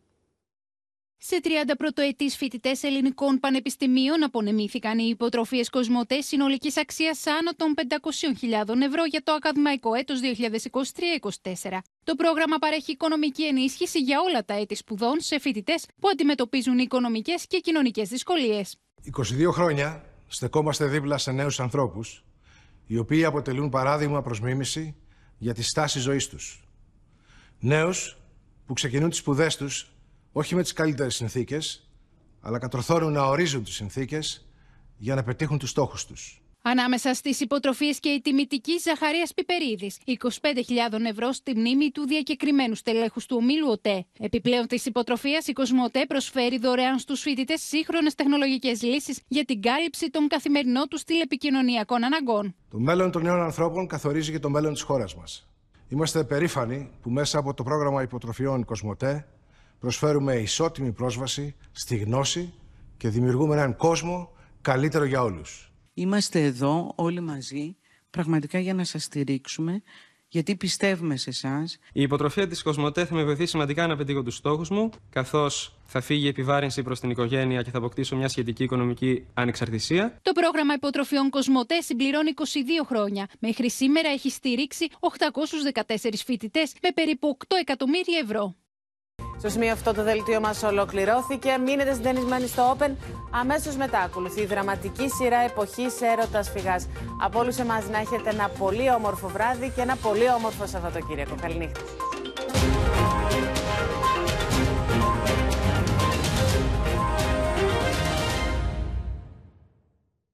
Speaker 74: Σε 30 πρωτοετής φοιτητές ελληνικών πανεπιστημίων απονεμήθηκαν οι υποτροφίες Κοσμοτές συνολικής αξίας άνω των 500.000 ευρώ για το ακαδημαϊκό έτος 2023-2024. Το πρόγραμμα παρέχει οικονομική ενίσχυση για όλα τα έτη σπουδών σε φοιτητές που αντιμετωπίζουν οικονομικές και κοινωνικές δυσκολίες.
Speaker 49: 22 χρόνια στεκόμαστε δίπλα σε νέους ανθρώπους, οι οποίοι αποτελούν παράδειγμα προς μίμηση για τη στάση ζωής τους. Νέους που ξεκινούν τις σπουδές τους όχι με τις καλύτερες συνθήκες, αλλά κατορθώνουν να ορίζουν τις συνθήκες για να πετύχουν τους στόχους τους.
Speaker 74: Ανάμεσα στις υποτροφίες και η τιμητική Ζαχαρίας Πιπερίδης, 25.000 ευρώ στη μνήμη του διακεκριμένου στελέχους του ομίλου ΟΤΕ. Επιπλέον της υποτροφίας, η Κοσμοτέ προσφέρει δωρεάν στους φοιτητές σύγχρονες τεχνολογικές λύσεις για την κάλυψη των καθημερινών τους τηλεπικοινωνιακών αναγκών.
Speaker 49: Το μέλλον των νέων ανθρώπων καθορίζει και το μέλλον της χώρας μας. Είμαστε περήφανοι που μέσα από το πρόγραμμα υποτροφιών Κοσμοτέ προσφέρουμε ισότιμη πρόσβαση στη γνώση και δημιουργούμε έναν κόσμο καλύτερο για όλους.
Speaker 19: Είμαστε εδώ όλοι μαζί πραγματικά για να σας στηρίξουμε γιατί πιστεύουμε σε εσάς.
Speaker 50: Η υποτροφία της Κοσμοτέ θα με βοηθήσει σημαντικά να πετύχω τους στόχους μου, καθώς θα φύγει η επιβάρυνση προς την οικογένεια και θα αποκτήσω μια σχετική οικονομική ανεξαρτησία.
Speaker 74: Το πρόγραμμα υποτροφιών Κοσμοτέ συμπληρώνει 22 χρόνια. Μέχρι σήμερα έχει στηρίξει 814 φοιτητές με περίπου 8 εκατομμύρια ευρώ.
Speaker 2: Στο σημείο αυτό το δελτίο μας ολοκληρώθηκε. Μείνετε συντενισμένοι στο Open. Αμέσως μετά ακολουθεί η δραματική σειρά εποχής έρωτας φυγάς. Από όλους εμάς να έχετε ένα πολύ όμορφο βράδυ και ένα πολύ όμορφο Σαββατοκύριακο. Καληνύχτα.